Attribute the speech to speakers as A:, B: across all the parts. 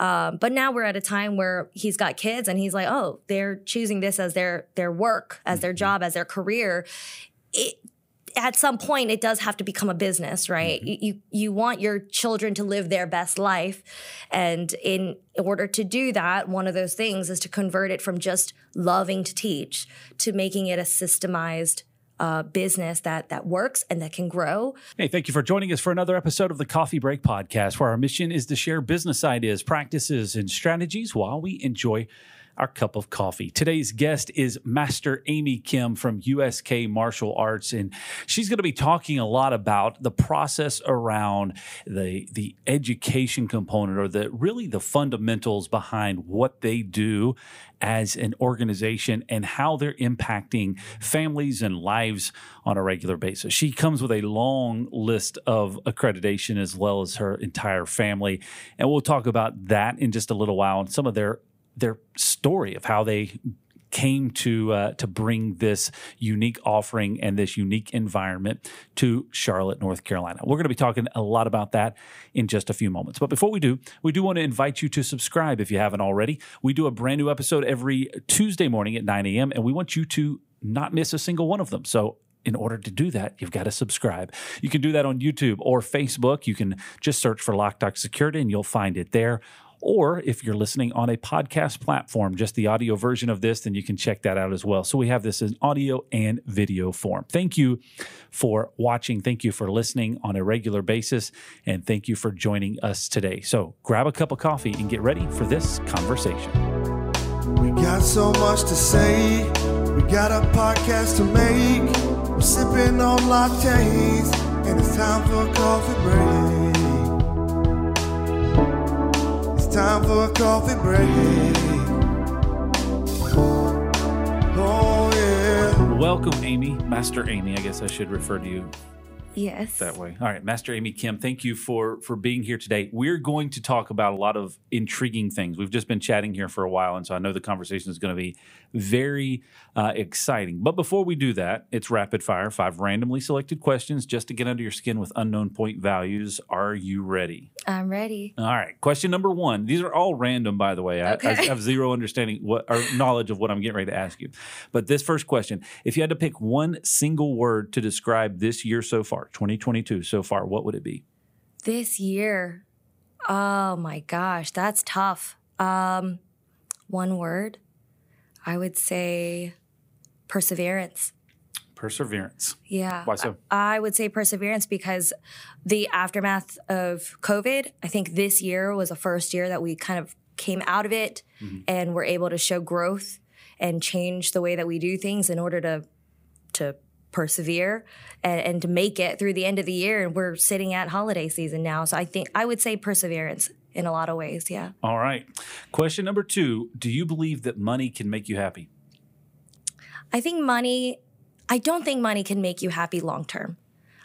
A: Um, but now we're at a time where he's got kids and he's like, oh, they're choosing this as their their work, as their job, as their career. It, at some point it does have to become a business right? You, you you want your children to live their best life. And in order to do that one of those things is to convert it from just loving to teach to making it a systemized uh, business that that works and that can grow.
B: Hey, thank you for joining us for another episode of the Coffee Break Podcast, where our mission is to share business ideas, practices, and strategies while we enjoy our cup of coffee. Today's guest is Master Amy Kim from USK Martial Arts, and she's going to be talking a lot about the process around the the education component or the really the fundamentals behind what they do as an organization and how they're impacting families and lives on a regular basis. She comes with a long list of accreditation as well as her entire family. And we'll talk about that in just a little while and some of their their story of how they came to uh, to bring this unique offering and this unique environment to Charlotte, North Carolina. We're going to be talking a lot about that in just a few moments. But before we do, we do want to invite you to subscribe if you haven't already. We do a brand new episode every Tuesday morning at 9 a.m. and we want you to not miss a single one of them. So in order to do that, you've got to subscribe. You can do that on YouTube or Facebook. You can just search for Lock Doc Security and you'll find it there. Or if you're listening on a podcast platform, just the audio version of this, then you can check that out as well. So we have this in audio and video form. Thank you for watching. Thank you for listening on a regular basis. And thank you for joining us today. So grab a cup of coffee and get ready for this conversation.
C: We got so much to say. We got a podcast to make. We're sipping on lattes, and it's time for a coffee break. Time for a coffee break. Oh, yeah.
B: Welcome, Amy, Master Amy. I guess I should refer to you
A: Yes.
B: that way. All right, Master Amy Kim, thank you for for being here today. We're going to talk about a lot of intriguing things. We've just been chatting here for a while, and so I know the conversation is going to be very uh, exciting. But before we do that, it's rapid fire. Five randomly selected questions just to get under your skin with unknown point values. Are you ready?
A: I'm ready.
B: All right. Question number one. These are all random, by the way. I, I
A: Okay.
B: have zero understanding what or knowledge of what I'm getting ready to ask you. But this first question: If you had to pick one single word to describe this year so far, 2022 so far, what would it be?
A: This year, oh my gosh, that's tough. Um, one word, I would say perseverance.
B: Perseverance.
A: Yeah.
B: Why so?
A: I I would say perseverance because the aftermath of COVID, I think this year was the first year that we kind of came out of it
B: Mm-hmm.
A: and were able to show growth and change the way that we do things in order to to persevere and, and to make it through the end of the year. And we're sitting at holiday season now. So I think I would say perseverance in a lot of ways. Yeah.
B: All right. Question number two: Do you believe that money can make you happy?
A: I think money, I don't think money can make you happy long term.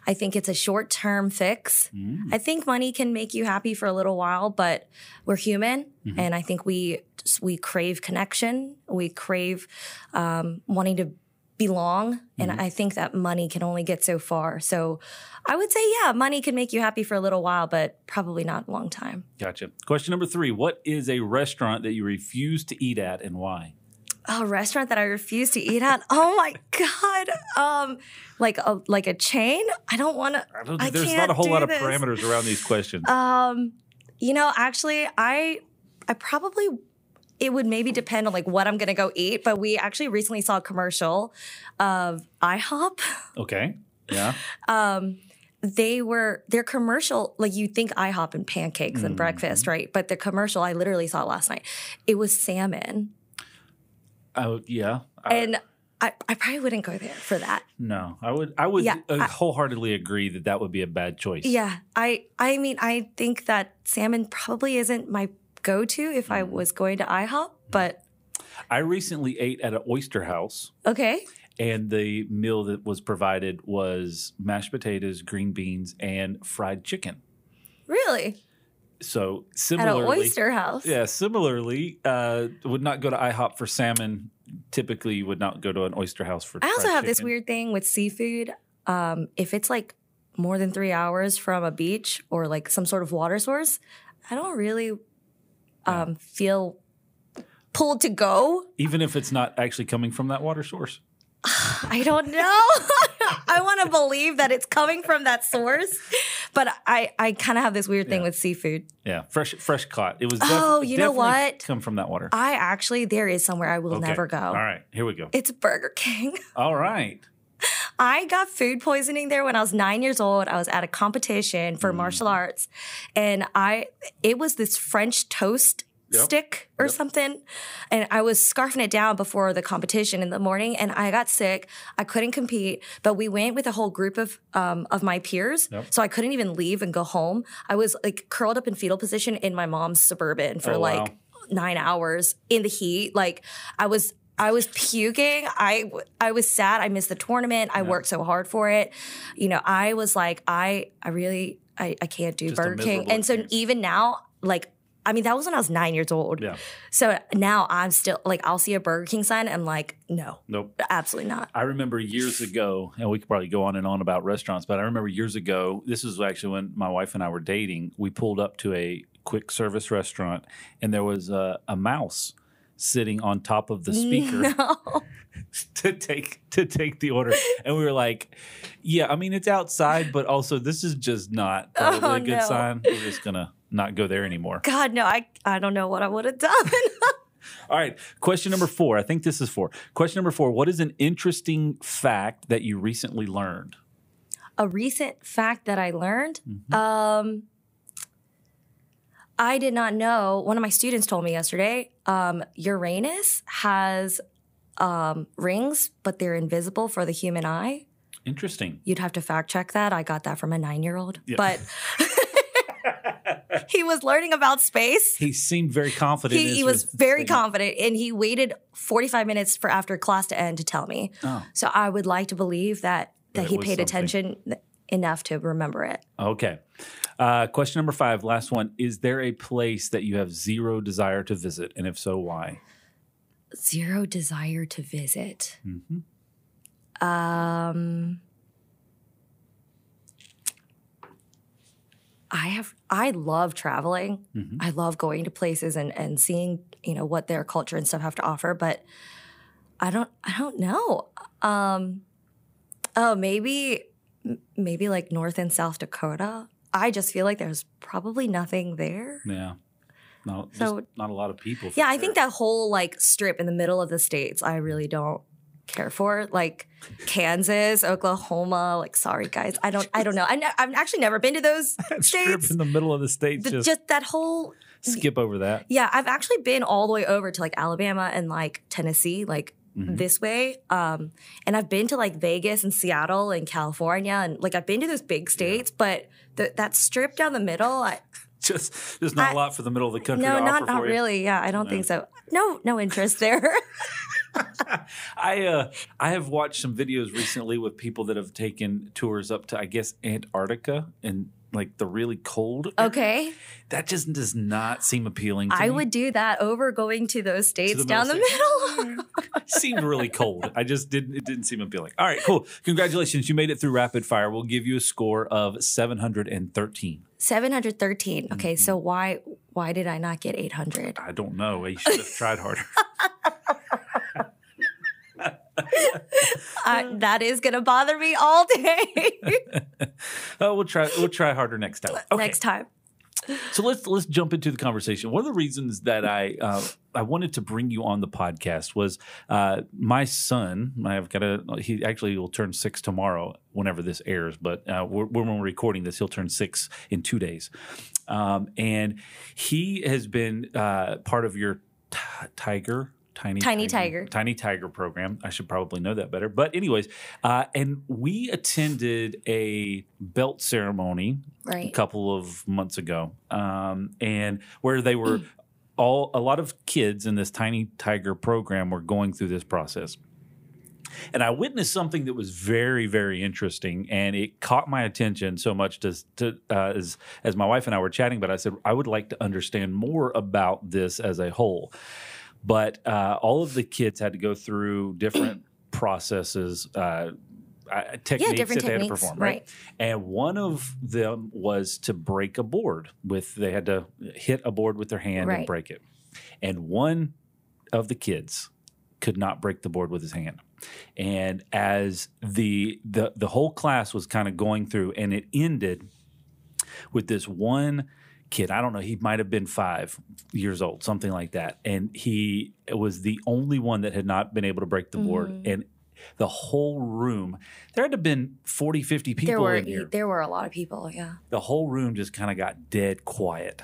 A: I think it's a short term fix. I think money can make you happy for a little while, but we're human, and I think we we crave connection. We crave um, wanting to belong, and I think that money can only get so far. So, I would say, yeah, money can make you happy for a little while, but probably not a long time.
B: Gotcha. Question number three: What is a restaurant that you refuse to eat at, and why?
A: a restaurant that I refuse to eat at. Oh my god! Um, like a like a chain. I don't want to.
B: I don't,
A: I
B: there's not a whole lot of
A: this.
B: parameters around these questions.
A: Um, you know, actually, I I probably it would maybe depend on like what I'm gonna go eat. But we actually recently saw a commercial of IHOP.
B: okay. Yeah.
A: Um, they were their commercial like you think IHOP and pancakes and breakfast, right? But the commercial I literally saw last night. It was salmon,
B: Oh, yeah. I-
A: and I, I probably wouldn't go there for that.
B: No, I would. I would
A: Yeah,
B: uh,
A: I-
B: wholeheartedly agree that that would be a bad choice.
A: Yeah, I I mean I think that salmon probably isn't my go-to if I was going to IHOP, but
B: I recently ate at an oyster house,
A: okay.
B: and the meal that was provided was mashed potatoes, green beans, and fried chicken.
A: Really?
B: So
A: At an
B: similarly,
A: oyster house.
B: yeah, similarly, uh, would not go to IHOP for salmon. Typically, you would not go to an oyster house for.
A: I also
B: fried
A: have this
B: chicken.
A: weird thing with seafood. Um, if it's like more than three hours from a beach or like some sort of water source, I don't really um, feel pulled to go.
B: Even if it's not actually coming from that water source.
A: I don't know. I want to believe that it's coming from that source, but I I kind of have this weird thing
B: Yeah.
A: with seafood.
B: Yeah, fresh fresh caught. It was.
A: Oh, you know what?
B: Come from that water.
A: I actually there is somewhere I will
B: Okay.
A: never go.
B: All right, here we go.
A: It's Burger King.
B: All right.
A: I got food poisoning there when I was nine years old. I was at a competition
B: Mm.
A: for martial arts, and I it was this French toast
B: Yep.
A: stick or something, and I was scarfing it down before the competition in the morning, and I got sick. I couldn't compete, but we went with a whole group of um, of my peers,
B: Yep.
A: so I couldn't even leave and go home. I was like curled up in fetal position in my mom's suburban for
B: Oh, wow.
A: like nine hours in the heat. Like I was. I was puking. I I was sad. I missed the tournament. I worked so hard for it. You know, I was like, I I really I, I can't do
B: Just
A: Burger King. And so
B: experience.
A: even now, like I mean, that was when I was nine years old.
B: Yeah.
A: So now I'm still like, I'll see a Burger King sign. and I'm like, no,
B: Nope.
A: absolutely not.
B: I remember years ago, and we could probably go on and on about restaurants, but I remember years ago, this was actually when my wife and I were dating, we pulled up to a quick service restaurant and there was a, a mouse sitting on top of the speaker
A: No.
B: to take to take the order. And we were like, yeah, I mean it's outside, but also this is just not probably
A: Oh,
B: a good
A: no.
B: sign. We're just gonna not go there anymore.
A: God, no, I, I don't know what I would have done.
B: All right. Question number four. I think this is four. Question number four. What is an interesting fact that you recently learned?
A: a recent fact that I learned.
B: Mm-hmm.
A: Um, I did not know. One of my students told me yesterday. Um, Uranus has um, rings, but they're invisible for the human eye.
B: Interesting.
A: You'd have to fact check that. I got that from a nine year old,
B: Yeah.
A: but he was learning about space.
B: He seemed very confident.
A: He, he was very
B: statement.
A: confident, and he waited forty five minutes for after class to end to tell me.
B: Oh,
A: So I would like to believe that
B: That
A: that he paid
B: something.
A: attention enough to remember it.
B: okay. Uh, question number five, last one. Is there a place that you have zero desire to visit? And if so, why?
A: Zero desire to visit.
B: hmm
A: Um, I have. I love traveling.
B: Mhm.
A: I love going to places and and seeing you know what their culture and stuff have to offer. But I don't. I don't know. Um, oh, maybe maybe like North and South Dakota. I just feel like there's probably nothing there.
B: Yeah. No,
A: So-
B: not a lot of people.
A: Yeah, I think that whole like strip in the middle of the states, I really don't care for. Like Kansas, Oklahoma. Like, sorry guys, I don't. I don't know. I ne- I've actually never been to those states.
B: in the middle of the state.
A: The-
B: just,
A: just that whole.
B: skip over that.
A: Yeah, I've actually been all the way over to like Alabama and like Tennessee, like
B: Mhm.
A: this way. Um, and I've been to like Vegas and Seattle and California, and like I've been to those big states, but the, that strip down the middle, I,
B: Just there's not a
A: I-
B: lot for the middle of the country.
A: no,
B: to
A: not not really. Yeah, I don't think so. No, no interest there.
B: I uh, I have watched some videos recently with people that have taken tours up to I guess Antarctica and like the really cold. area.
A: okay.
B: that just does not seem appealing. to me.
A: I
B: me.
A: would do that over going to those states
B: the
A: down the
B: middle
A: middle.
B: seemed really cold. I just didn't. It didn't seem appealing. All right, cool. Congratulations, you made it through rapid fire. We'll give you a score of seven hundred and thirteen.
A: 713. Okay, so
B: Mm-hmm.
A: why why did I not get 800?
B: I don't know. You should have tried harder.
A: I, that is going to bother me all day
B: oh, we'll try. We'll try harder next time. Okay.
A: next time.
B: So let's let's jump into the conversation. One of the reasons that I uh, I wanted to bring you on the podcast was uh, my son. I've got a he actually will turn six tomorrow whenever this airs, but uh, we're, when we're recording this, he'll turn six in two days, um, and he has been uh, part of your t- tiger. Tiny,
A: Tiny Tiger.
B: Tiny Tiger program. I should probably know that better. But, anyways, uh, and we attended a belt ceremony a couple of months ago, um, and where they were all a lot of kids in this tiny tiger program were going through this process. And I witnessed something that was very, very interesting, and it caught my attention so much to, to uh, as as my wife and I were chatting. But I said I would like to understand more about this as a whole. But uh, all of the kids had to go through different processes. Uh, uh, techniques
A: different
B: that they had to perform, right?
A: right.
B: And one of them was to break a board with they had to hit a board with their hand and break it. And one of the kids could not break the board with his hand. And as the the the whole class was kind of going through and it ended with this one kid. I don't know, he might have been 5 years old, something like that. And he was the only one that had not been able to break the board
A: Mm-hmm.
B: and the whole room there had to have been 40 50 people
A: there were
B: in here
A: there were a lot of people. Yeah.
B: the whole room just kind of got dead quiet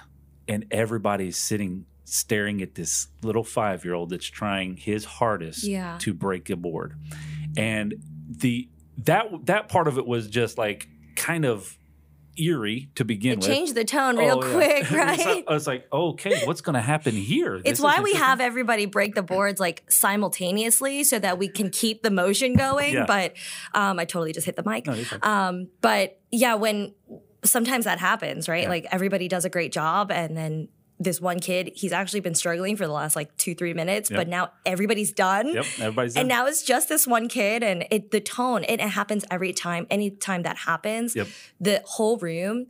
B: and everybody's sitting staring at this little five year old that's trying his hardest
A: Yeah.
B: to break a board and the that that part of it was just like kind of eerie to begin
A: It
B: with
A: changed the tone real
B: Oh, yeah.
A: quick, right?
B: I was like, okay, what's going to happen here?
A: It's
B: is
A: why we have everybody break the boards like simultaneously so that we can keep the motion going.
B: Yeah.
A: But um, I totally just hit the mic.
B: No.
A: Um, but yeah, when sometimes that happens, right?
B: Yeah.
A: Like everybody does a great job and then this one kid, he's actually been struggling for the last like two, three minutes,
B: Yep.
A: but now everybody's done.
B: Yep, everybody's
A: And now it's just this one kid, and it the tone, it, it happens every time. Anytime that happens,
B: Yep.
A: the whole room,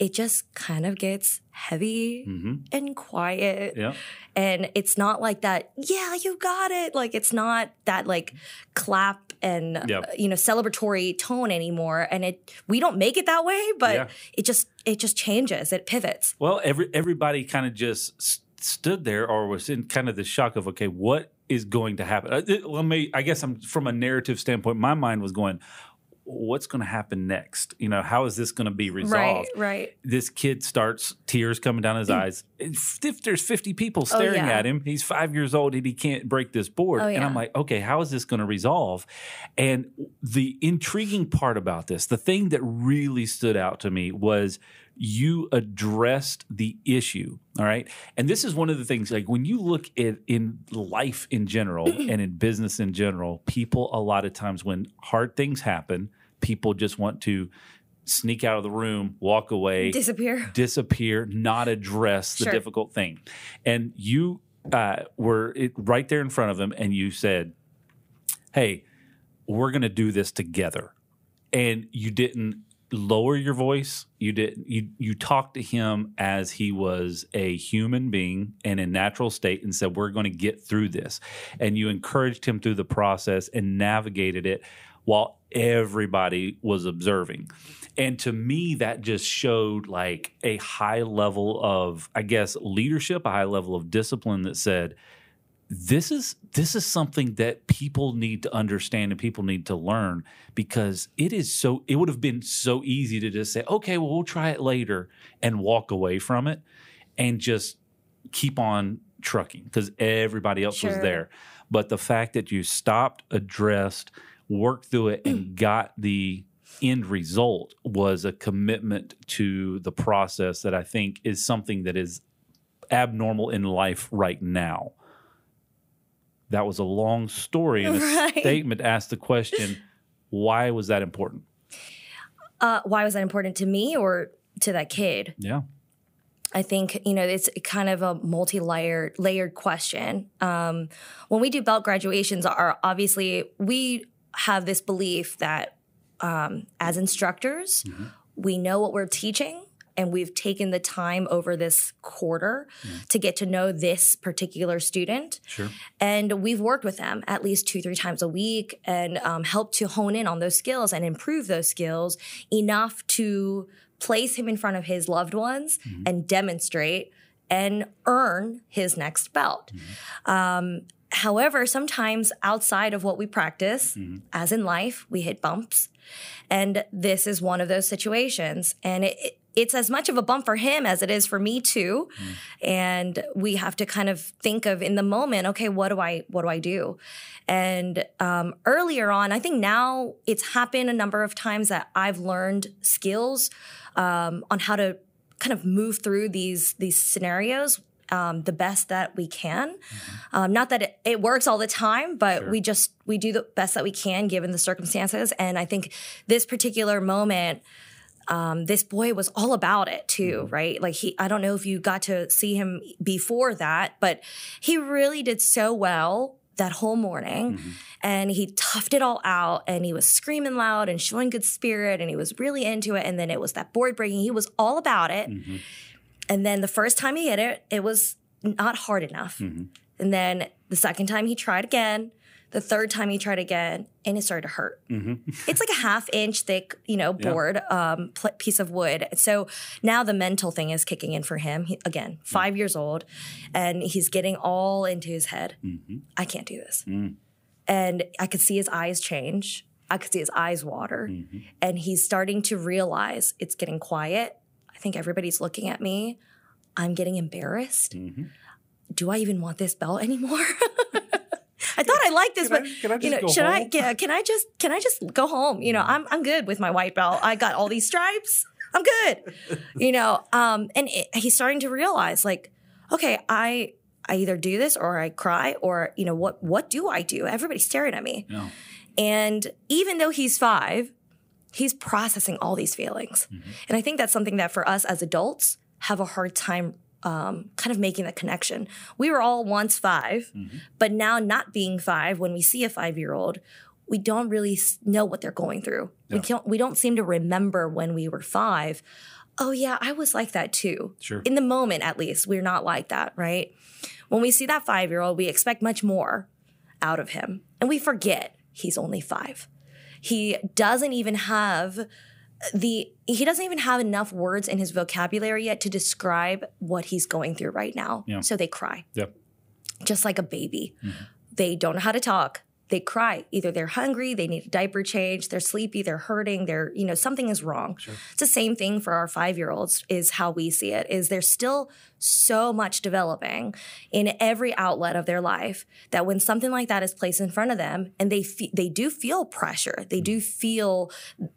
A: it just kind of gets heavy
B: Mhm.
A: and quiet.
B: Yep.
A: And it's not like that, yeah, you got it. Like it's not that like clap and
B: Yep.
A: uh, you know celebratory tone anymore. And it we don't make it that way, but
B: Yeah.
A: it just it just changes. It pivots.
B: Well, every everybody kind of just s- stood there or was in kind of the shock of, okay, what is going to happen? Uh, Let me. I guess I'm from a narrative standpoint. My mind was going, what's going to happen next? You know, how is this going to be resolved?
A: Right, right.
B: This kid starts tears coming down his eyes. If there's 50 people staring
A: Mm. Oh, yeah.
B: at him, he's five years old and he can't break this board.
A: Oh,
B: And I'm like, okay, how is this going to resolve? And the intriguing part about this, the thing that really stood out to me was you addressed the issue. All right. And this is one of the things like when you look at in life in general and in business in general, people a lot of times when hard things happen, people just want to sneak out of the room, walk away,
A: Disappear.
B: disappear, not address the
A: Sure.
B: difficult thing. And you uh, were it, right there in front of them and you said, "Hey, we're going to do this together." And you didn't lower your voice. You didn't. You you talked to him as he was a human being and in natural state, and said, "We're going to get through this." And you encouraged him through the process and navigated it while everybody was observing. And to me, that just showed like a high level of, I guess, leadership, a high level of discipline that said, this is this is something that people need to understand and people need to learn because it is so it would have been so easy to just say okay well we'll try it later and walk away from it and just keep on trucking because everybody else was there. But the fact that you stopped addressed worked through it and got the end result was a commitment to the process that i think is something that is abnormal in life right now that was a long story and a
A: Right.
B: statement asked the question why was that important
A: Uh, why was that important to me or to that kid?
B: yeah
A: I think you know it's kind of a multi-layered layered question. Um, when we do belt graduations, are obviously we have this belief that um, as instructors, we know what we're teaching. And we've taken the time over this quarter to get to know this particular student.
B: sure
A: And we've worked with them at least two, three times a week and um, helped to hone in on those skills and improve those skills enough to place him in front of his loved ones and demonstrate and earn his next belt. Um, however, sometimes outside of what we practice, as in life, we hit bumps. And this is one of those situations. And it- it's as much of a bump for him as it is for me too. And we have to kind of think of in the moment, okay, what do I what do I do? And um, earlier on, I think now it's happened a number of times that I've learned skills um, on how to kind of move through these these scenarios um, the best that we can. Um, not that it, it works all the time, but we just we do the best that we can given the circumstances. And I think this particular moment, um, this boy was all about it too, mm-hmm. right? Like he, I don't know if you got to see him before that, but he really did so well that whole morning. Mm-hmm. And he toughed it all out and he was screaming loud and showing good spirit and he was really into it. And then it was that board breaking he was all about it. Mm-hmm. And then the first time he hit it it was not hard enough. And then the second time he tried again the third time he tried again and it started to hurt. Mm-hmm. It's like a half inch thick you know
B: Yeah.
A: board um, pl- piece of wood. So now the mental thing is kicking in for him. He, again five years old and he's getting all into his head. Mm-hmm. I can't do this. Mm. And i could see his eyes change. I could see his eyes water. Mm-hmm. And he's starting to realize it's getting quiet. I think everybody's looking at me. I'm getting embarrassed. Do i even want this belt anymore I thought I liked this,
B: Can I-
A: but
B: can I
A: you
B: just
A: know,
B: go
A: should I?
B: home?
A: Yeah, can I just? Can I just go home? You know, I'm I'm good with my white belt. I got all these stripes. I'm good. You know, um, and it, he's starting to realize, like, okay, I I either do this or I cry, or you know, what what do I do? Everybody's staring at me,
B: Yeah.
A: and even though he's five, he's processing all these feelings, and I think that's something that for us as adults have a hard time. Um, kind of making the connection. We were all once 5 but now not being five, when we see a five year old, we don't really know what they're going through. We
B: Yeah.
A: can't. We don't seem to remember when we were five. Oh yeah, I was like that too.
B: Sure.
A: In the moment, at least, we're not like that, right? When we see that five year old, we expect much more out of him, and we forget he's only five. He doesn't even have the he doesn't even have enough words in his vocabulary yet to describe what he's going through right now.
B: Yeah.
A: So they cry
B: Yep.
A: just like a baby. Mm-hmm. They don't know how to talk. They cry. Either they're hungry, they need a diaper change, they're sleepy, they're hurting, they're, you know, something is wrong. It's the same thing for our five year olds, is how we see it, is there's still so much developing in every outlet of their life that when something like that is placed in front of them and they fe- they do feel pressure, they do feel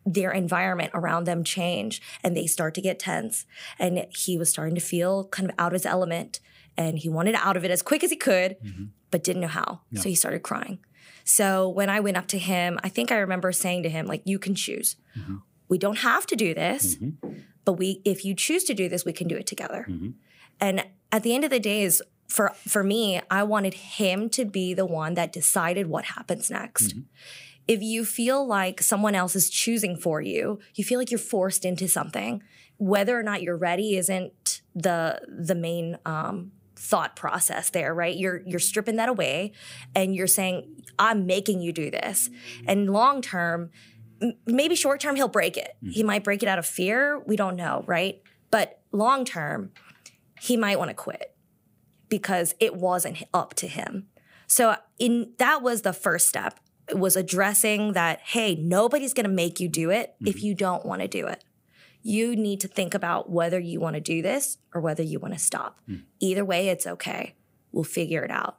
A: their environment around them change and they start to get tense. And he was starting to feel kind of out of his element and he wanted out of it as quick as he could, mm-hmm. but didn't know how. So he started crying. So when I went up to him, I think I remember saying to him, like, you can choose. Mm-hmm. We don't have to do this, mm-hmm. but we if you choose to do this, we can do it together. Mm-hmm. And at the end of the day is for for me, I wanted him to be the one that decided what happens next. If you feel like someone else is choosing for you, you feel like you're forced into something. Whether or not you're ready isn't the the main um, thought process there, right? You're you're stripping that away, and you're saying, "I'm making you do this." And long term, m- maybe short term he'll break it. Mm. He might break it out of fear. We don't know, right? But long term, he might want to quit because it wasn't up to him. So in that was the first step. Was addressing that hey, nobody's going to make you do it if mm-hmm. you don't want to do it. You need to think about whether you want to do this or whether you want to stop. Hmm. Either way, it's okay. We'll figure it out.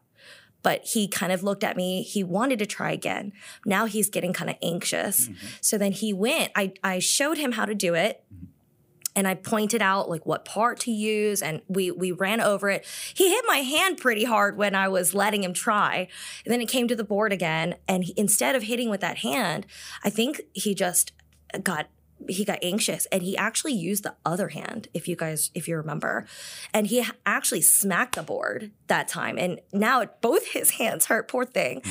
A: But he kind of looked at me. He wanted to try again. Now he's getting kind of anxious. Mm-hmm. So then he went. I, I showed him how to do it mm-hmm. and I pointed out like what part to use and we we ran over it. He hit my hand pretty hard when I was letting him try. And then it came to the board again and he, instead of hitting with that hand, I think he just got he got anxious and he actually used the other hand if you guys if you remember. And he actually smacked the board that time and now it, both his hands hurt poor thing.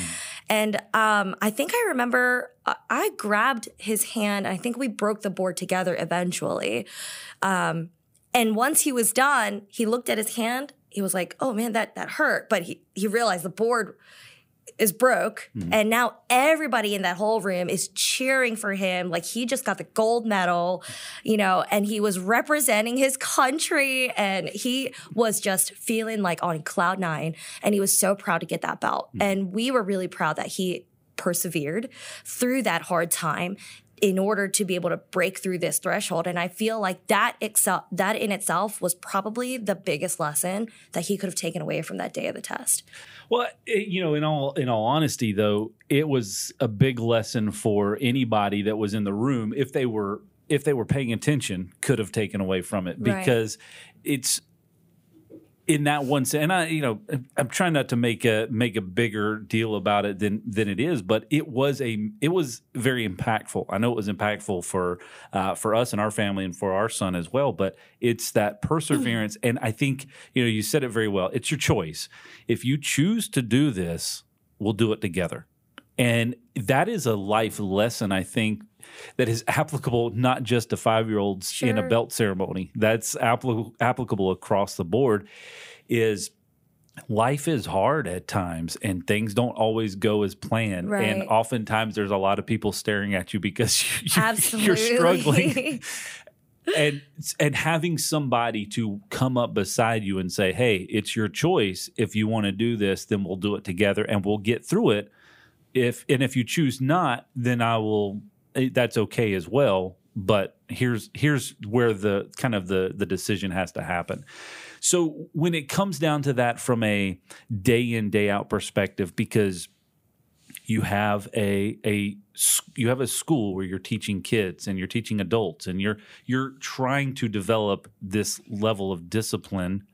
A: And um, i think i remember I- i grabbed his hand i think we broke the board together eventually. Um, and once he was done he looked at his hand he was like oh man that that hurt. But he he realized the board is broke mm-hmm. and now everybody in that whole room is cheering for him. Like he just got the gold medal you know and he was representing his country and he was just feeling like on cloud nine and he was so proud to get that belt. Mm-hmm. And we were really proud that he persevered through that hard time in order to be able to break through this threshold. And i feel like that excel that in itself was probably the biggest lesson that he could have taken away from that day of the test.
B: Well, it, you know, in all in all honesty, though, it was a big lesson for anybody that was in the room if they were if they were paying attention, could have taken away from it.
A: Right.
B: because it's in that one sense. And I, you know, I'm trying not to make a make a bigger deal about it than than it is, but it was a it was very impactful. I know it was impactful for uh, for us and our family and for our son as well. But it's that perseverance, and I think you know you said it very well. It's your choice. If you choose to do this, we'll do it together. And that is a life lesson, I think, that is applicable not just to five year olds in a belt ceremony. That's appli- applicable across the board. Is life is hard at times and things don't always go as planned. And oftentimes there's a lot of people staring at you because you, you're struggling. and and having somebody to come up beside you and say, "Hey, it's your choice. If you want to do this, then we'll do it together and we'll get through it. If and if you choose not, then I will. Eh, That's okay as well. But here's here's where the kind of the the decision has to happen. So when it comes down to that from a day in day out perspective, because you have a a you have a school where you're teaching kids and you're teaching adults and you're you're trying to develop this level of discipline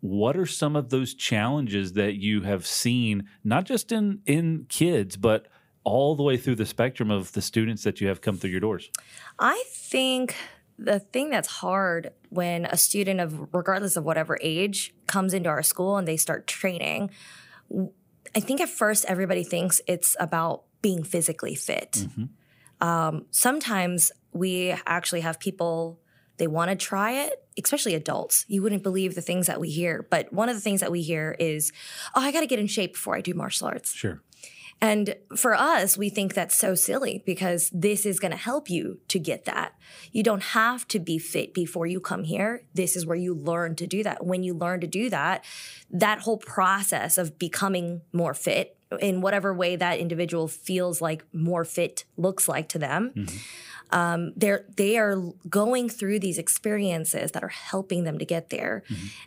B: what are some of those challenges that you have seen not just in in kids but all the way through the spectrum of the students that you have come through your doors
A: I think the thing that's hard when a student of regardless of whatever age comes into our school and they start training, i think at first everybody thinks it's about being physically fit. Um, sometimes we actually have people they want to try it, especially adults. You wouldn't believe the things that we hear, but one of the things that we hear is, "Oh, I got to get in shape before I do martial arts."
B: sure
A: And for us, we think that's so silly because this is going to help you to get that. You don't have to be fit before you come here. This is where you learn to do that. When you learn to do that, that whole process of becoming more fit in whatever way that individual feels like more fit looks like to them mm-hmm. Um, they're they are going through these experiences that are helping them to get there.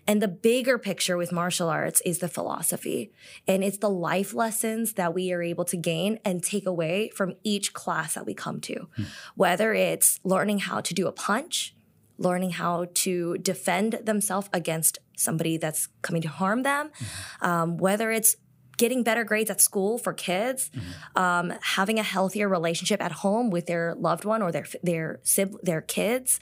A: And the bigger picture with martial arts is the philosophy. And it's the life lessons that we are able to gain and take away from each class that we come to. Whether it's learning how to do a punch learning how to defend themselves against somebody that's coming to harm them um, whether it's getting better grades at school for kids, um, having a healthier relationship at home with their loved one or their their sib- their kids.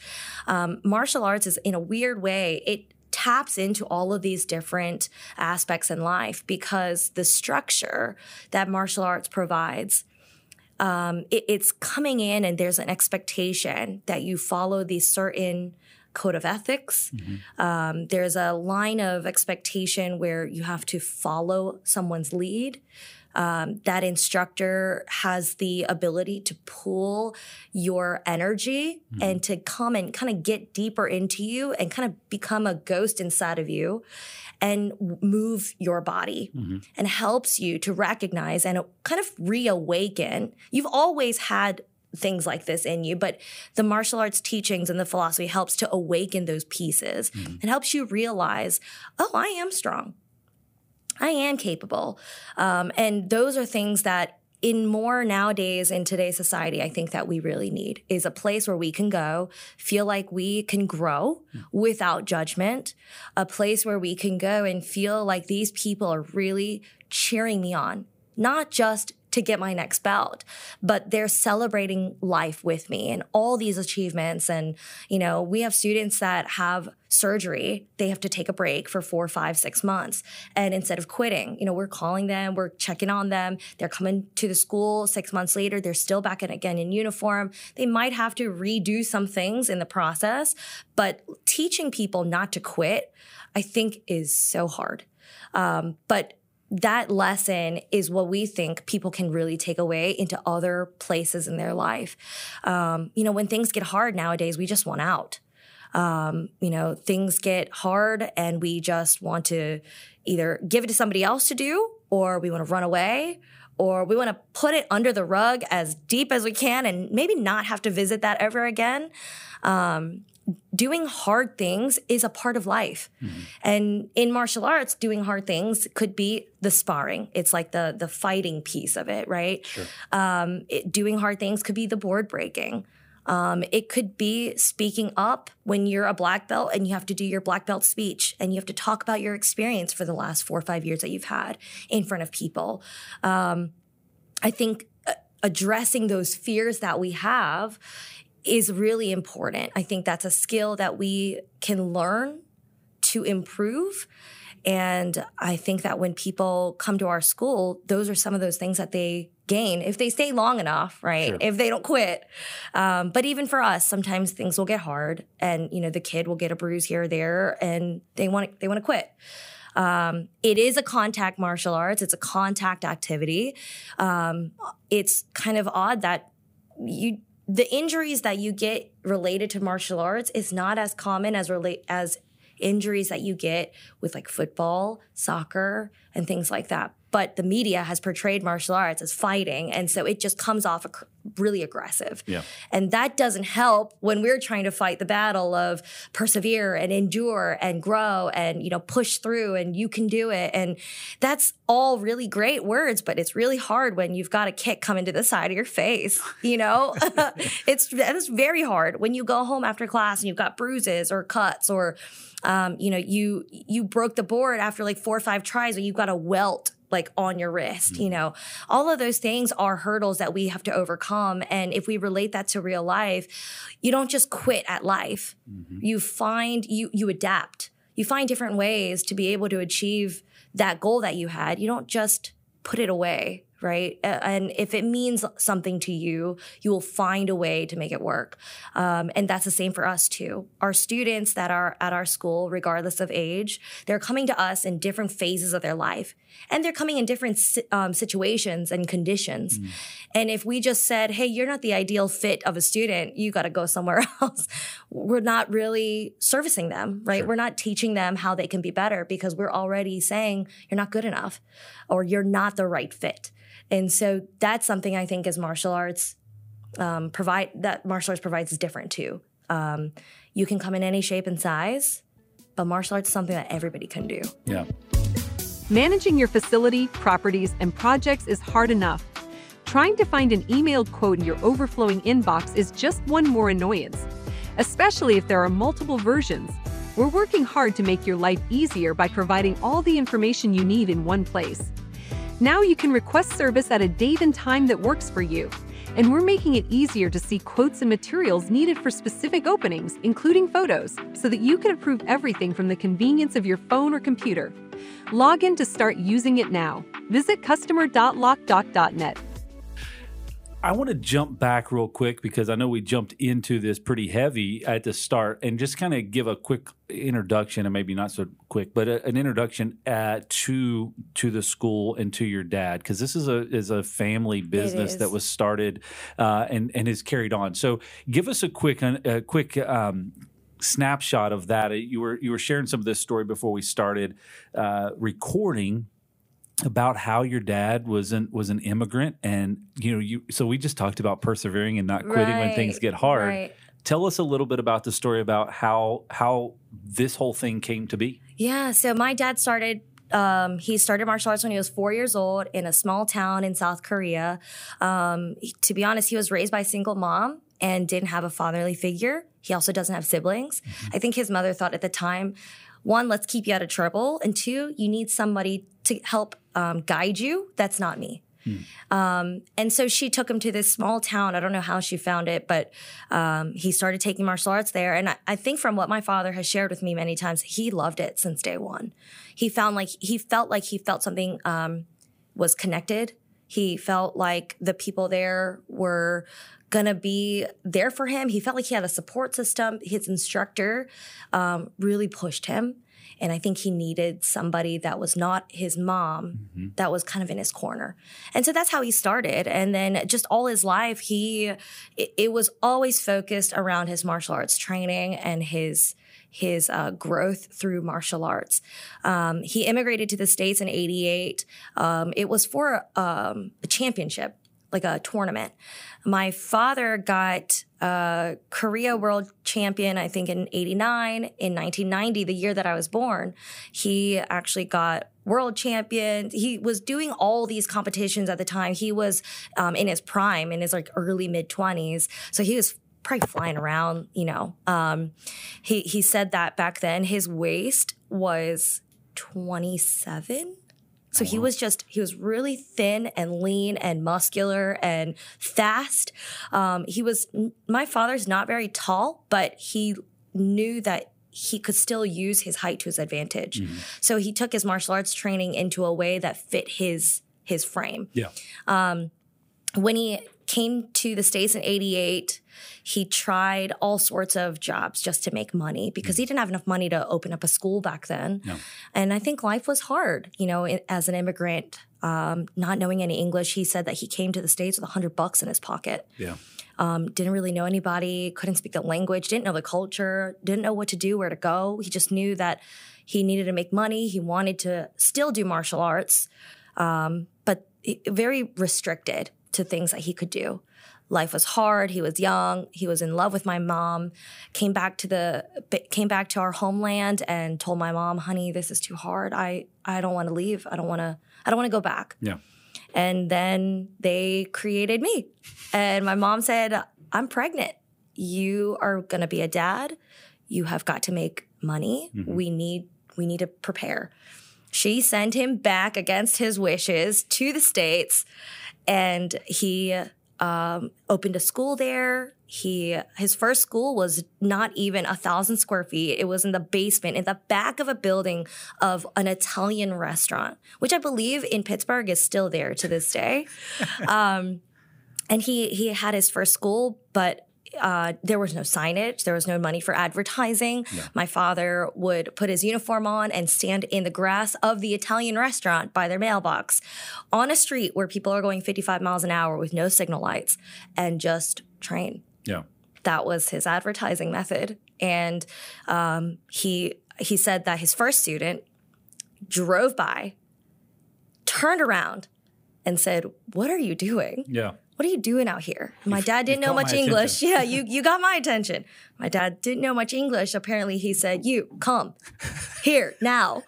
A: Um, martial arts is in a weird way it taps into all of these different aspects in life because the structure that martial arts provides um, it, it's coming in and there's an expectation that you follow these certain code of ethics. Um, there's a line of expectation where you have to follow someone's lead. Um, that instructor has the ability to pull your energy and to come and kind of get deeper into you and kind of become a ghost inside of you and move your body and helps you to recognize and kind of reawaken. You've always had things like this in you, but the martial arts teachings and the philosophy helps to awaken those pieces and helps you realize, oh, I am strong. I am capable. Um, and those are things that in more nowadays in today's society, I think that we really need is a place where we can go, feel like we can grow without judgment, a place where we can go and feel like these people are really cheering me on, not just to get my next belt, but they're celebrating life with me and all these achievements. And, you know, we have students that have surgery, they have to take a break for four, five, six months. And instead of quitting, you know, we're calling them, we're checking on them. They're coming to the school six months later, they're still back in again in uniform. They might have to redo some things in the process, but teaching people not to quit, I think is so hard. Um, but that lesson is what we think people can really take away into other places in their life. Um, you know, when things get hard nowadays, we just want out. Um, you know, things get hard and we just want to either give it to somebody else to do or we want to run away or we want to put it under the rug as deep as we can and maybe not have to visit that ever again. Um, doing hard things is a part of life. And in martial arts, doing hard things could be the sparring. It's like the the fighting piece of it, right? Um, it, doing hard things could be the board breaking. Um, it could be speaking up when you're a black belt and you have to do your black belt speech and you have to talk about your experience for the last four or five years that you've had in front of people. Um, I think uh, addressing those fears that we have is really important. I think that's a skill that we can learn to improve. And I think that when people come to our school, those are some of those things that they gain if they stay long enough, right?
B: Sure.
A: If they don't quit. Um, but even for us, sometimes things will get hard, and you know the kid will get a bruise here or there, and they want they want to quit. Um, it is a contact martial arts. It's a contact activity. Um, it's kind of odd that you the injuries that you get related to martial arts is not as common as relate as injuries that you get with like football, soccer, and things like that. But the media has portrayed martial arts as fighting, and so it just comes off ag- really aggressive.
B: Yeah.
A: And that doesn't help when we're trying to fight the battle of persevere and endure and grow and you know push through and you can do it. And that's all really great words, but it's really hard when you've got a kick coming to the side of your face. You know, it's that's very hard when you go home after class and you've got bruises or cuts or um, you know you you broke the board after like four or five tries or you've got a welt like on your wrist you mm-hmm. know? All of those things are hurdles that we have to overcome and if we relate that to real life you don't just quit at life. Mm-hmm. You find you you adapt. You find different ways to be able to achieve that goal that you had. You don't just put it away right? And if it means something to you you will find a way to make it work. Um, and that's the same for us too. Our students that are at our school regardless of age they're coming to us in different phases of their life and they're coming in different um, situations and conditions. And if we just said hey you're not the ideal fit of a student you got to go somewhere else we're not really servicing them right? We're not teaching them how they can be better because we're already saying you're not good enough or you're not the right fit and so that's something I think as martial arts um, provide that martial arts provides is different too. Um, you can come in any shape and size, but martial arts is something that everybody can do.
B: Yeah.
D: Managing your facility, properties, and projects is hard enough. Trying to find an emailed quote in your overflowing inbox is just one more annoyance, especially if there are multiple versions. We're working hard to make your life easier by providing all the information you need in one place. Now you can request service at a date and time that works for you. And we're making it easier to see quotes and materials needed for specific openings, including photos, so that you can approve everything from the convenience of your phone or computer. Log in to start using it now. Visit customer.lockdoc.net.
B: I want to jump back real quick because I know we jumped into this pretty heavy at the start and just kind of give a quick introduction and maybe not so quick, but a, an introduction uh, to to the school and to your dad because this is a is a family business that was started uh, and and is carried on. So give us a quick a quick um, snapshot of that. You were you were sharing some of this story before we started uh, recording about how your dad was an was an immigrant and you know you so we just talked about persevering and not quitting when things get hard
A: right.
B: tell us a little bit about the story about how how this whole thing came to be
A: Yeah. So my dad started. Um, he started martial arts when he was four years old in a small town in South Korea. Um, to be honest, he was raised by a single mom and didn't have a fatherly figure. He also doesn't have siblings. I think his mother thought at the time, one, let's keep you out of trouble, and two, you need somebody to help um, guide you. That's not me. Um, and so she took him to this small town. I don't know how she found it, but um, he started taking martial arts there. And I, I think from what my father has shared with me many times, he loved it since day one. He found like he felt like he felt something um, was connected. He felt like the people there were gonna be there for him. He felt like he had a support system. His instructor um, really pushed him. And I think he needed somebody that was not his mom that was kind of in his corner. And so that's how he started. And then just all his life, he, it, it was always focused around his martial arts training and his, his uh, growth through martial arts. Um, he immigrated to the States in 88. Um, it was for um, a championship, like a tournament. My father got uh, Korea world champion, I think, in 89. In 1990, the year that I was born, he actually got world champion. He was doing all these competitions at the time. He was um, in his prime, in his like early mid 20s. So he was probably flying around, you know. Um, he, he said that back then his waist was 27. So he uh-huh. was just, he was really thin and lean and muscular and fast. Um, he was, my father's not very tall, but he knew that he could still use his height to his advantage. Mm-hmm. So he took his martial arts training into a way that fit his his frame
B: Yeah.
A: Um, when he came to the states in 88 he tried all sorts of jobs just to make money because he didn't have enough money to open up a school back then.
B: No.
A: and i think life was hard you know as an immigrant um, not knowing any english. He said that he came to the states with 100 bucks in his pocket.
B: Yeah.
A: um, didn't really know anybody couldn't speak the language didn't know the culture didn't know what to do where to go. He just knew that he needed to make money. He wanted to still do martial arts um, but very restricted to things that he could do. Life was hard. He was young. He was in love with my mom. Came back to the came back to our homeland and told my mom, "Honey, this is too hard. I I don't want to leave. I don't want to. I don't want to go back."
B: Yeah.
A: And then they created me. And my mom said, I'm pregnant. You are going to be a dad. You have got to make money. Mm-hmm. We need we need to prepare. She sent him back against his wishes to the states and he um, opened a school there. He his first school was not even a thousand square feet. It was in the basement, in the back of a building of an Italian restaurant, which I believe in Pittsburgh is still there to this day. um, and he he had his first school, but uh, there was no signage. There was no money for advertising. My father would put his uniform on and stand in the grass of the Italian restaurant by their mailbox on a street where people are going 55 miles an hour with no signal lights and just train.
B: Yeah.
A: That was his advertising method. And um, he he said that his first student drove by, turned around, and said, "What are you doing?"
B: Yeah.
A: What are you doing out here? My dad didn't know much English. Yeah, you you got my attention. My dad didn't know much English. Apparently, he said, "You come here now.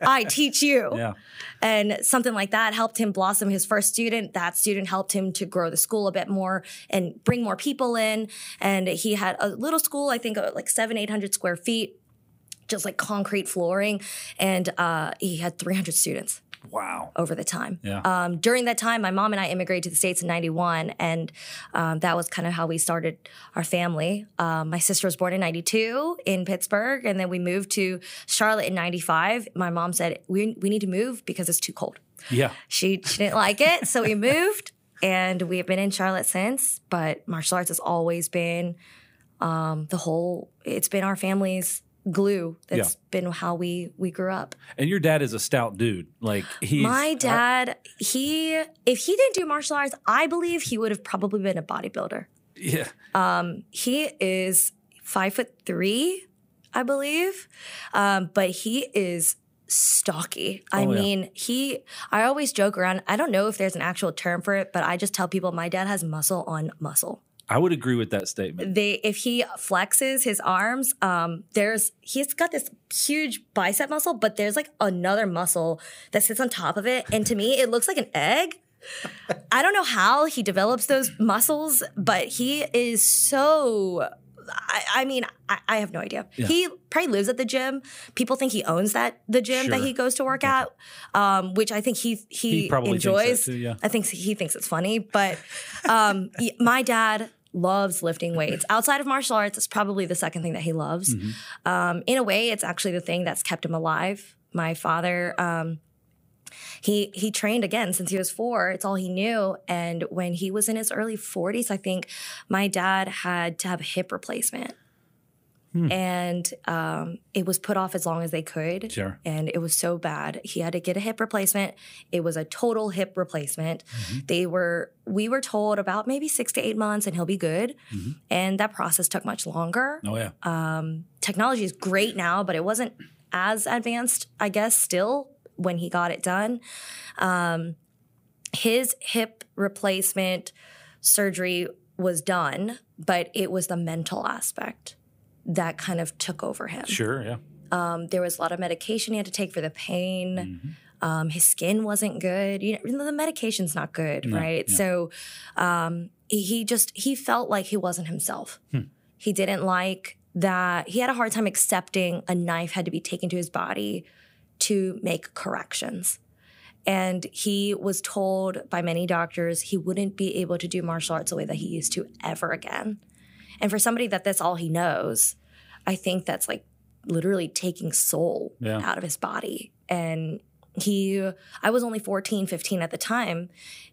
A: I teach you."
B: Yeah.
A: And something like that helped him blossom his first student. That student helped him to grow the school a bit more and bring more people in. And he had a little school, I think, like seven, eight hundred square feet, just like concrete flooring, and uh, he had three hundred students
B: Wow.
A: over the time.
B: Yeah.
A: Um, during that time, my mom and I immigrated to the States in 91, and um, that was kind of how we started our family. Um, my sister was born in 92 in Pittsburgh, and then we moved to Charlotte in 95. My mom said, we, we need to move because it's too cold.
B: Yeah.
A: She, she didn't like it, so we moved, and we have been in Charlotte since. But martial arts has always been um, the whole, it's been our family's glue. That's been how we we grew up.
B: And your dad is a stout dude. Like he
A: My dad, he if he didn't do martial arts, I believe he would have probably been a bodybuilder.
B: yeah.
A: Um he is five foot three, I believe, um, but he is stocky. I
B: Oh, yeah.
A: mean, he. I always joke around. I don't know if there's an actual term for it, but I just tell people my dad has muscle on muscle.
B: I would agree with that statement.
A: They if he flexes his arms, um, there's he's got this huge bicep muscle, but there's like another muscle that sits on top of it, and to me, it looks like an egg. I don't know how he develops those muscles, but he is so. I, I mean, I, I have no idea. He probably lives at the gym. People think he owns that the gym that he goes to work at, um, which I think he he,
B: He probably
A: enjoys.
B: too, yeah.
A: I think he thinks it's funny, but um, my dad loves lifting weights. Outside of martial arts, it's probably the second thing that he loves.
B: Mm-hmm.
A: Um, in a way, it's actually the thing that's kept him alive. My father, um, he he trained again since he was four. It's all he knew. And when he was in his early forties, I think my dad had to have a hip replacement.
B: Hmm.
A: And um, it was put off as long as they could.
B: Sure.
A: And it was so bad. He had to get a hip replacement. It was a total hip replacement.
B: Mm-hmm.
A: They were, we were told about maybe six to eight months and he'll be good.
B: Mm-hmm.
A: And that process took much longer.
B: Oh yeah.
A: Technology is great now, but it wasn't as advanced, I guess, still when he got it done. Um, his hip replacement surgery was done, but it was the mental aspect that kind of took over him.
B: sure. Yeah.
A: Um, there was a lot of medication he had to take for the pain.
B: Mm-hmm.
A: Um, his skin wasn't good. You know, the medication's not good, right? So um, he, he just he felt like he wasn't himself.
B: Hmm.
A: He didn't like that. He had a hard time accepting a knife had to be taken to his body to make corrections. And he was told by many doctors he wouldn't be able to do martial arts the way that he used to ever again. And for somebody that that's all he knows, I think that's like literally taking soul
B: Yeah.
A: out of his body. And he, I was only 14, 15 at the time,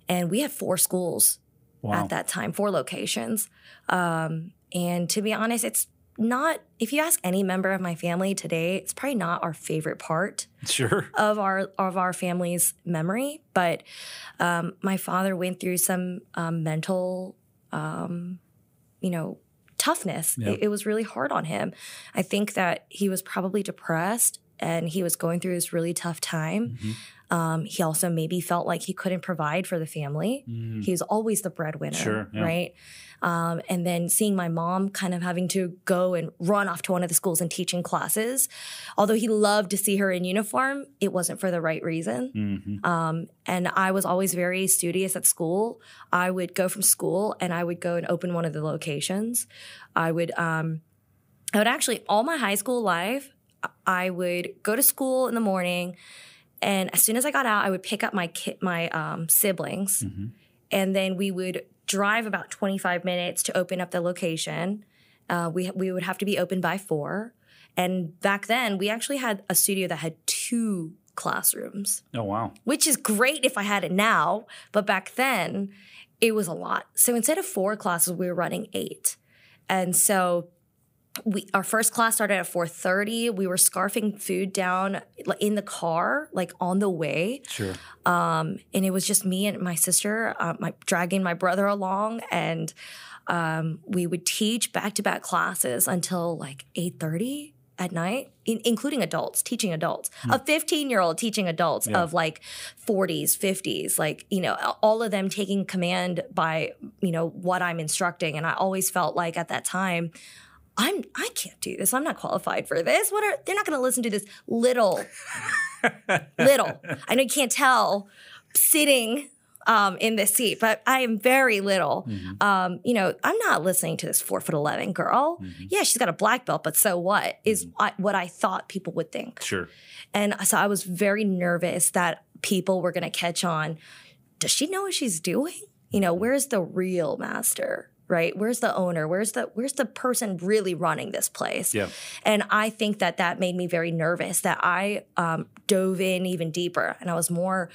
A: and we had four schools
B: Wow.
A: at that time, four locations. Um, and to be honest, it's not, if you ask any member of my family today, it's probably not our favorite part
B: Sure.
A: of our of our family's memory. But um, my father went through some um, mental, um, you know, toughness. It, it was really hard on him. I think that he was probably depressed and he was going through this really tough time. Um, he also maybe felt like he couldn't provide for the family. He was always the breadwinner,
B: Sure, yeah.
A: right? Um, and then seeing my mom kind of having to go and run off to one of the schools and teaching classes. Although he loved to see her in uniform, it wasn't for the right reason.
B: Mhm.
A: Um, and I was always very studious at school. I would go from school and I would go and open one of the locations. I would, um, I would actually all my high school life. I would go to school in the morning, and as soon as I got out, I would pick up my ki- my um, siblings, and then we would drive about twenty five minutes to open up the location. Uh, we we would have to be open by four, and back then we actually had a studio that had two classrooms
B: Oh wow.
A: which is great if I had it now. But back then, it was a lot. So instead of four classes, we were running eight. And so we our first class started at 4:30. We were scarfing food down like, in the car, like on the way.
B: Sure.
A: Um, and it was just me and my sister, uh, my dragging my brother along, and um, we would teach back-to-back classes until like 8:30 at night, in, including adults, teaching adults. A 15-year-old teaching adults
B: Yeah.
A: of like 40s, 50s, like you know, all of them taking command by you know what I'm instructing. And I always felt like at that time. I'm I can't do this. I'm not qualified for this. What are they're not going to listen to this little little. I know you can't tell sitting um, in this seat, but I am very little. Um, you know, I'm not listening to this four foot eleven girl. Yeah, she's got a black belt, but so what? Is I, what I thought people would think.
B: Sure.
A: And so I was very nervous that people were going to catch on. Does she know what she's doing? You know, where's the real master? Right? Where's the owner? Where's the where's the person really running this place?
B: Yeah.
A: And I think that that made me very nervous. That I um, dove in even deeper, and I was more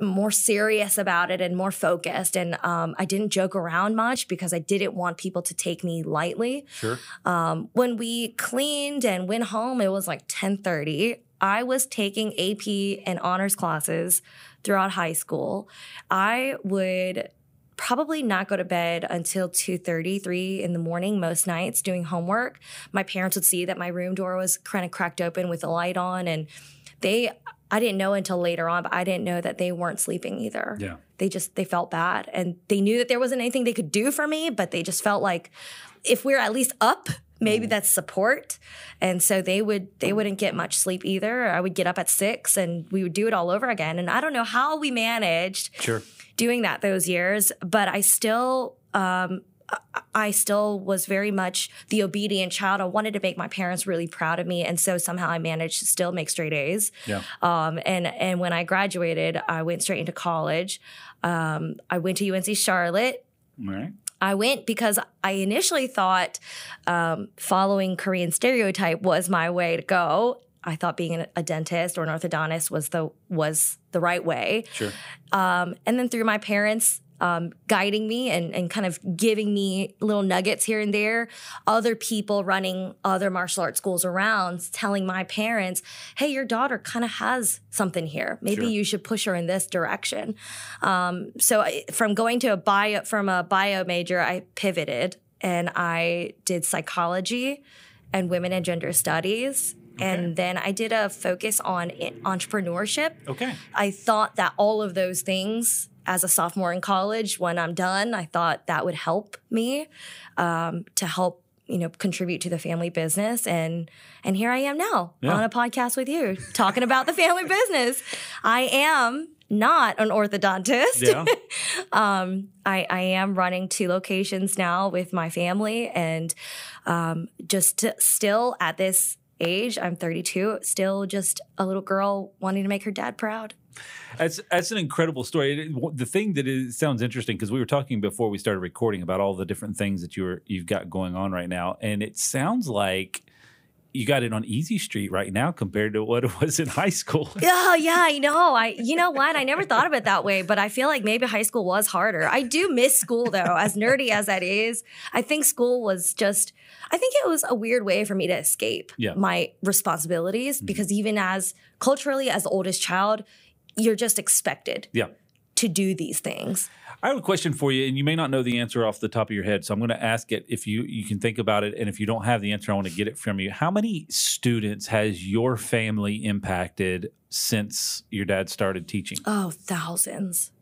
A: more serious about it and more focused. And um, I didn't joke around much because I didn't want people to take me lightly.
B: Sure.
A: Um, when we cleaned and went home, it was like 1030. I was taking AP and honors classes throughout high school. I would probably not go to bed until 2.30 3 in the morning most nights doing homework my parents would see that my room door was kind of cracked open with the light on and they i didn't know until later on but i didn't know that they weren't sleeping either
B: Yeah.
A: they just they felt bad and they knew that there wasn't anything they could do for me but they just felt like if we're at least up maybe that's support and so they would they wouldn't get much sleep either i would get up at six and we would do it all over again and i don't know how we managed
B: Sure.
A: doing that those years but i still um I- still was very much the obedient child. I wanted to make my parents really proud of me, and so somehow I managed to still make straight A's.
B: Yeah.
A: Um, and and when I graduated, I went straight into college. Um, I went to UNC Charlotte.
B: Right.
A: I went because I initially thought um, following Korean stereotype was my way to go. I thought being an- a dentist or an orthodontist was the was the right way.
B: Sure.
A: Um, and then through my parents um, guiding me and, and kind of giving me little nuggets here and there, other people running other martial arts schools around telling my parents, hey, your daughter kind of has something here. Maybe
B: Sure.
A: you should push her in this direction. Um, so I, from going to a bio, from a bio major, I pivoted and I did psychology and women and gender studies. And then I did a focus on entrepreneurship.
B: Okay.
A: I thought that all of those things as a sophomore in college, when I'm done, I thought that would help me um, to help you know contribute to the family business and and here I am now
B: Yeah.
A: on a podcast with you talking about the family business. I am not an orthodontist.
B: Yeah.
A: um, I, I am running two locations now with my family and um, just to, still at this age, I'm 32, still just a little girl wanting to make her dad proud.
B: That's that's an incredible story. It- The thing that is, sounds interesting because we were talking before we started recording about all the different things that you're you've got going on right now, and it sounds like you got it on easy street right now compared to what it was in high school.
A: Oh yeah, I know. I you know what? I never thought of it that way, but I feel like maybe high school was harder. I do miss school though, as nerdy as that is. I think school was just I think it was a weird way for me to escape
B: Yeah.
A: my responsibilities mm-hmm. because even as culturally as the oldest child, you're just expected
B: yeah.
A: to do these things.
B: I have a question for you, and you may not know the answer off the top of your head, so I'm going to ask it. If you you can think about it, and if you don't have the answer, I want to get it from you. How many students has your family impacted since your dad started teaching?
A: Oh, thousands.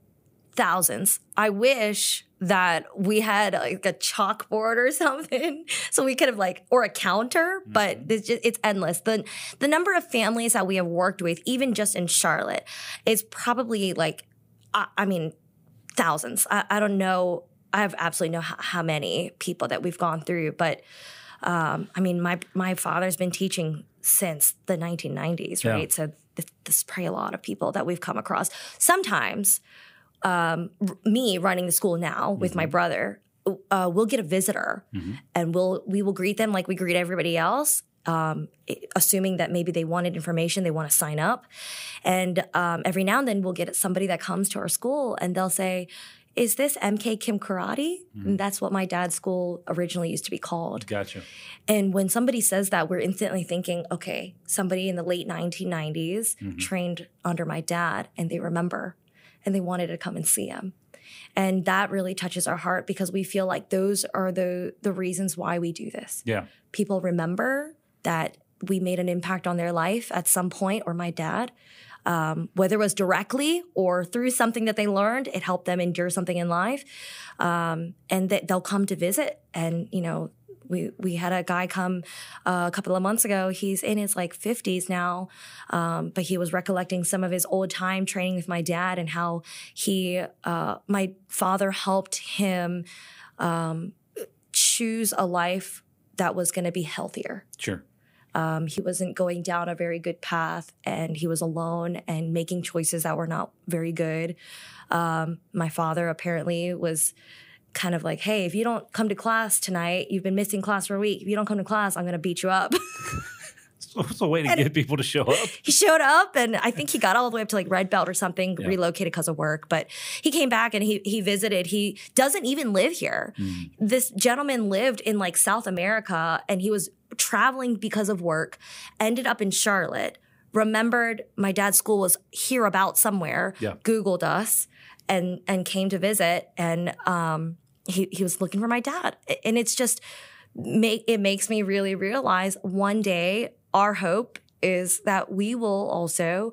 A: Thousands. I wish that we had like a chalkboard or something. So we could have like or a counter but it's just it's endless. The the number of families that we have worked with even just in charlotte is probably like i, I mean thousands. I, I don't know i have absolutely no how, how many people that we've gone through but um, i mean my my father's been teaching since the 1990s
B: Yeah.
A: right? So th- this is probably a lot of people that we've come across. Sometimes um, r- me running the school now with my brother, uh, we'll get a visitor and we'll we will greet them like we greet everybody else. Um, assuming that maybe they wanted information, they want to sign up, and um, every now and then we'll get somebody that comes to our school and they'll say, "Is this MK Kim Karate?" And that's what my dad's school originally used to be called.
B: Gotcha.
A: And when somebody says that, we're instantly thinking, okay, somebody in the late 1990s trained under my dad and they remember and they wanted to come and see him. And that really touches our heart because we feel like those are the the reasons why we do this.
B: Yeah.
A: People remember that we made an impact on their life at some point, or my dad, um, whether it was directly or through something that they learned, it helped them endure something in life, um, and that they'll come to visit. And you know, we we had a guy come uh, a couple of months ago. He's in his like fifties now, um, but he was recollecting some of his old time training with my dad and how he, uh, my father, helped him um, choose a life that was going to be healthier.
B: Sure.
A: Um, he wasn't going down a very good path and he was alone and making choices that were not very good. Um, my father apparently was kind of like, hey, if you don't come to class tonight, you've been missing class for a week. If you don't come to class, I'm going to beat you up.
B: So it's a way to get people to show up.
A: he showed up and I think he got all the way up to like red belt or something,
B: Yeah.
A: relocated because of work. But he came back and he he visited. He doesn't even live here. Hmm. This gentleman lived in like South America and he was traveling because of work, ended up in Charlotte, remembered my dad's school was here about somewhere,
B: Yeah.
A: Googled us and and came to visit and um he, he was looking for my dad. And it's just make it makes me really realize one day our hope is that we will also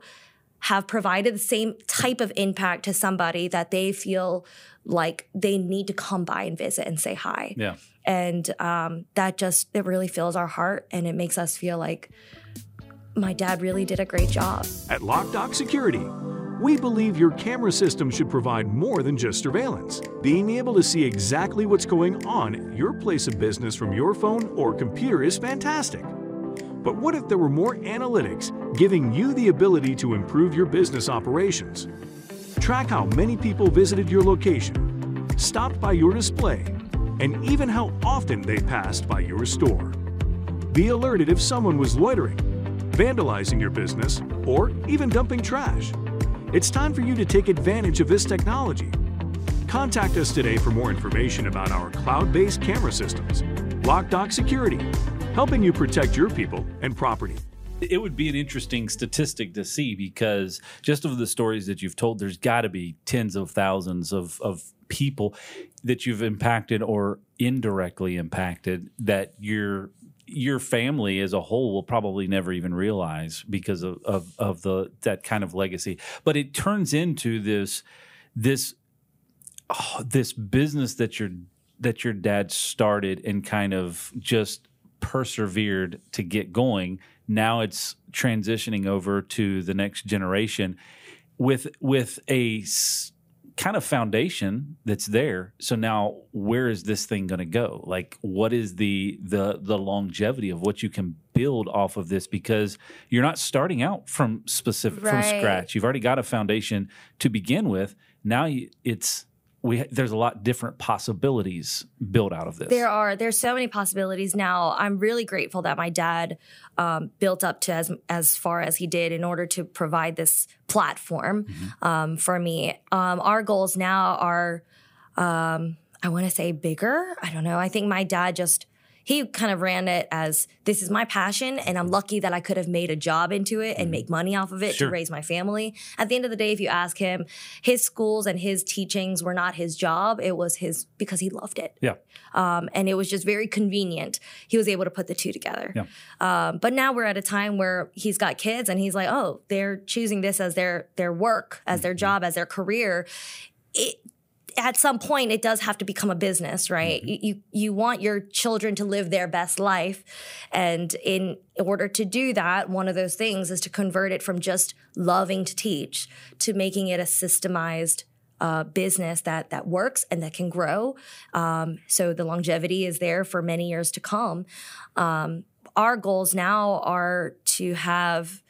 A: have provided the same type of impact to somebody that they feel like they need to come by and visit and say hi
B: Yeah.
A: and um, that just it really fills our heart and it makes us feel like my dad really did a great job
E: At LockDock Security, we believe your camera system should provide more than just surveillance. Being able to see exactly what's going on at your place of business from your phone or computer is fantastic. But what if there were more analytics giving you the ability to improve your business operations? Track how many people visited your location, stopped by your display, and even how often they passed by your store. Be alerted if someone was loitering, vandalizing your business, or even dumping trash. It's time for you to take advantage of this technology. Contact us today for more information about our cloud based camera systems. LockDock Security, helping you protect your people and property.
B: It would be an interesting statistic to see because just of the stories that you've told, there's got to be tens of thousands of, of people that you've impacted or indirectly impacted that your your family as a whole will probably never even realize because of, of, of the that kind of legacy. But it turns into this this oh, this business that your that your dad started and kind of just persevered to get going. Now it's transitioning over to the next generation with with a kind of foundation that's there. So now where is this thing going to go? Like what is the the the longevity of what you can build off of this because you're not starting out from specific from scratch. You've already got a foundation to begin with. Now you, it's we there's a lot different possibilities built out of this.
A: There are there's so many possibilities now. I'm really grateful that my dad um, built up to as as far as he did in order to provide this platform
B: Mm-hmm.
A: um, for me. Um, our goals now are, um, I want to say bigger. I don't know. I think my dad just he kind of ran it as this is my passion and I'm lucky that I could have made a job into it and make money off of it
B: Mm-hmm. Sure.
A: to raise my family. At the end of the day, if you ask him, his schools and his teachings were not his job. It was his because he loved it.
B: yeah.
A: Um, and it was just very convenient. He was able to put the two together.
B: Yeah.
A: Um, but now we're at a time where he's got kids and he's like, oh, they're choosing this as their their work, as their job, as their career. It, at some point, it does have to become a business, right? You, you you want your children to live their best life, and in order to do that, one of those things is to convert it from just loving to teach to making it a systemized uh, business that that works and that can grow. Um, so the longevity is there for many years to come. Um, our goals now are to have.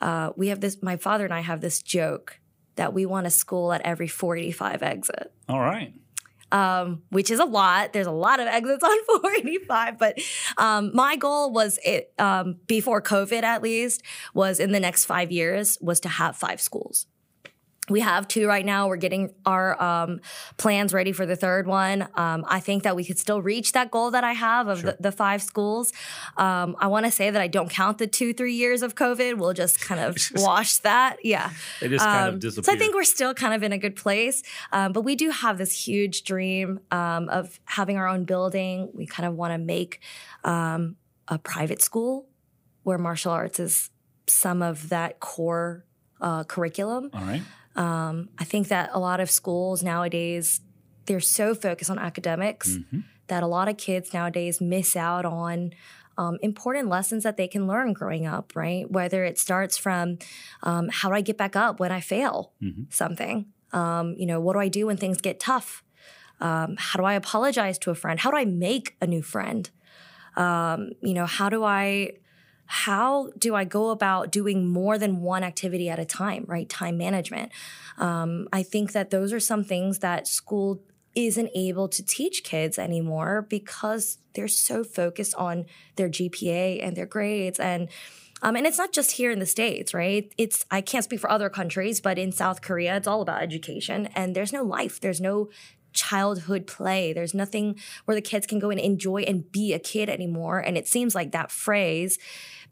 A: Uh, we have this. My father and I have this joke that we want a school at every 485 exit
B: All right.
A: um, which is a lot. There's a lot of exits on 485, but um, my goal was it um, before COVID, at least, was in the next five years was to have five schools. We have two right now. We're getting our um, plans ready for the third one. Um, I think that we could still reach that goal that I have of the, the five schools. Um, I want to say that I don't count the two, three years of COVID. We'll just kind of wash that. Yeah.
B: It just kind
A: Um,
B: of
A: So I think we're still kind of in a good place. Um, but we do have this huge dream um, of having our own building. We kind of want to make um, a private school where martial arts is some of that core uh, curriculum.
B: All right.
A: Um, I think that a lot of schools nowadays they're so focused on academics
B: Mm-hmm.
A: that a lot of kids nowadays miss out on um, important lessons that they can learn growing up. Right, whether it starts from um, how do I get back up when I fail
B: Mm-hmm.
A: something. Um, you know, what do I do when things get tough? Um, how do I apologize to a friend? How do I make a new friend? Um, you know, how do I how do I go about doing more than one activity at a time, right? Time management. Um, I think that those are some things that school isn't able to teach kids anymore because they're so focused on their GPA and their grades and um, and it's not just here in the states, right? It's I can't speak for other countries, but in South Korea, it's all about education, and there's no life. There's no childhood play. There's nothing where the kids can go and enjoy and be a kid anymore. And it seems like that phrase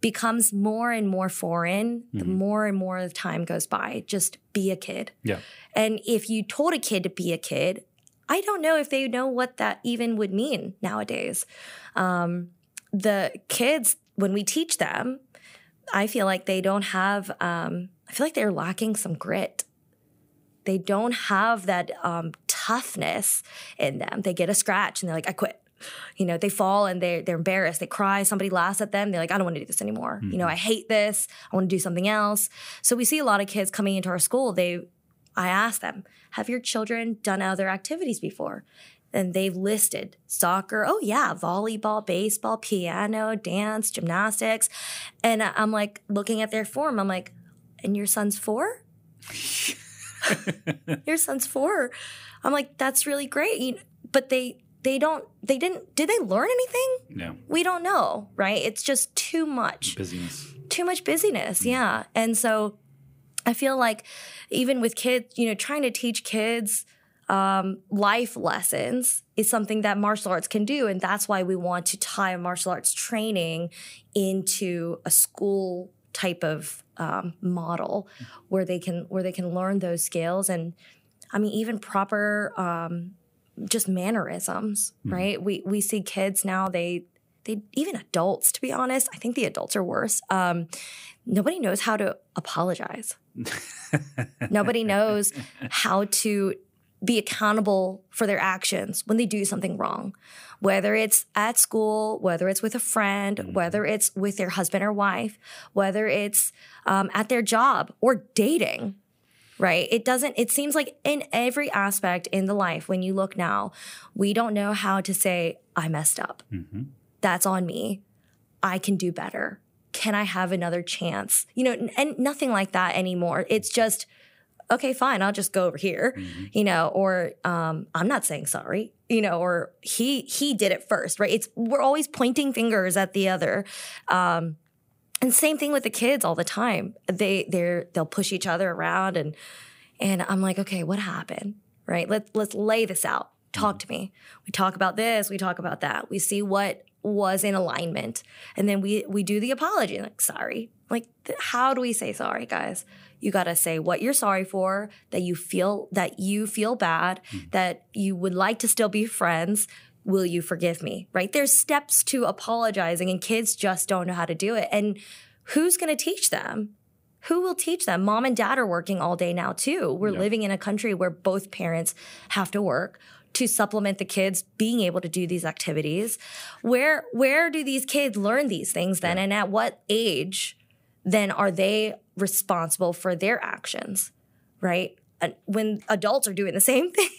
A: becomes more and more foreign the more and more the time goes by. Just be a kid.
B: Yeah.
A: And if you told a kid to be a kid, I don't know if they know what that even would mean nowadays. Um, the kids, when we teach them, I feel like they don't have, um, I feel like they're lacking some grit. They don't have that um, toughness in them. They get a scratch and they're like, I quit. You know, they fall and they're, they're embarrassed. They cry. Somebody laughs at them. They're like, I don't want to do this anymore. You know, I hate this. I want to do something else. So we see a lot of kids coming into our school. They, I ask them, have your children done other activities before? And they've listed soccer. Oh, yeah, volleyball, baseball, piano, dance, gymnastics. And I'm like looking at their form. I'm like, and your son's four? your son's four. I'm like, that's really great. You- But they, they don't, they didn't, did they learn anything?
B: Yeah.
A: We don't know, right? It's just too much
B: Busyness.
A: too much busyness. Yeah. And so I feel like even with kids, you know, trying to teach kids um, life lessons is something that martial arts can do. And that's why we want to tie martial arts training into a school type of um, model where they can where they can learn those skills and I mean even proper um, just mannerisms, right? We we see kids now they they even adults to be honest, I think the adults are worse. Um, nobody knows how to apologize. nobody knows how to be accountable for their actions when they do something wrong, whether it's at school, whether it's with a friend, whether it's with their husband or wife, whether it's um, at their job or dating. Right. It doesn't, it seems like in every aspect in the life, when you look now, we don't know how to say, I messed up. That's on me. I can do better. Can I have another chance? You know, and nothing like that anymore. It's just, okay, fine, I'll just go over here, you know, or um, I'm not saying sorry, you know, or he he did it first, right? It's we're always pointing fingers at the other. Um, and same thing with the kids all the time. They they're they'll push each other around and and I'm like, okay, what happened? Right? Let's let's lay this out. Talk to me. We talk about this, we talk about that. We see what was in alignment. And then we we do the apology. Like, sorry. Like how do we say sorry, guys? You got to say what you're sorry for, that you feel that you feel bad, mm. that you would like to still be friends. Will you forgive me? Right? There's steps to apologizing and kids just don't know how to do it. And who's going to teach them? Who will teach them? Mom and dad are working all day now too. We're
B: Yeah.
A: living in a country where both parents have to work to supplement the kids being able to do these activities. Where where do these kids learn these things then and at what age then are they responsible for their actions? Right? When adults are doing the same thing,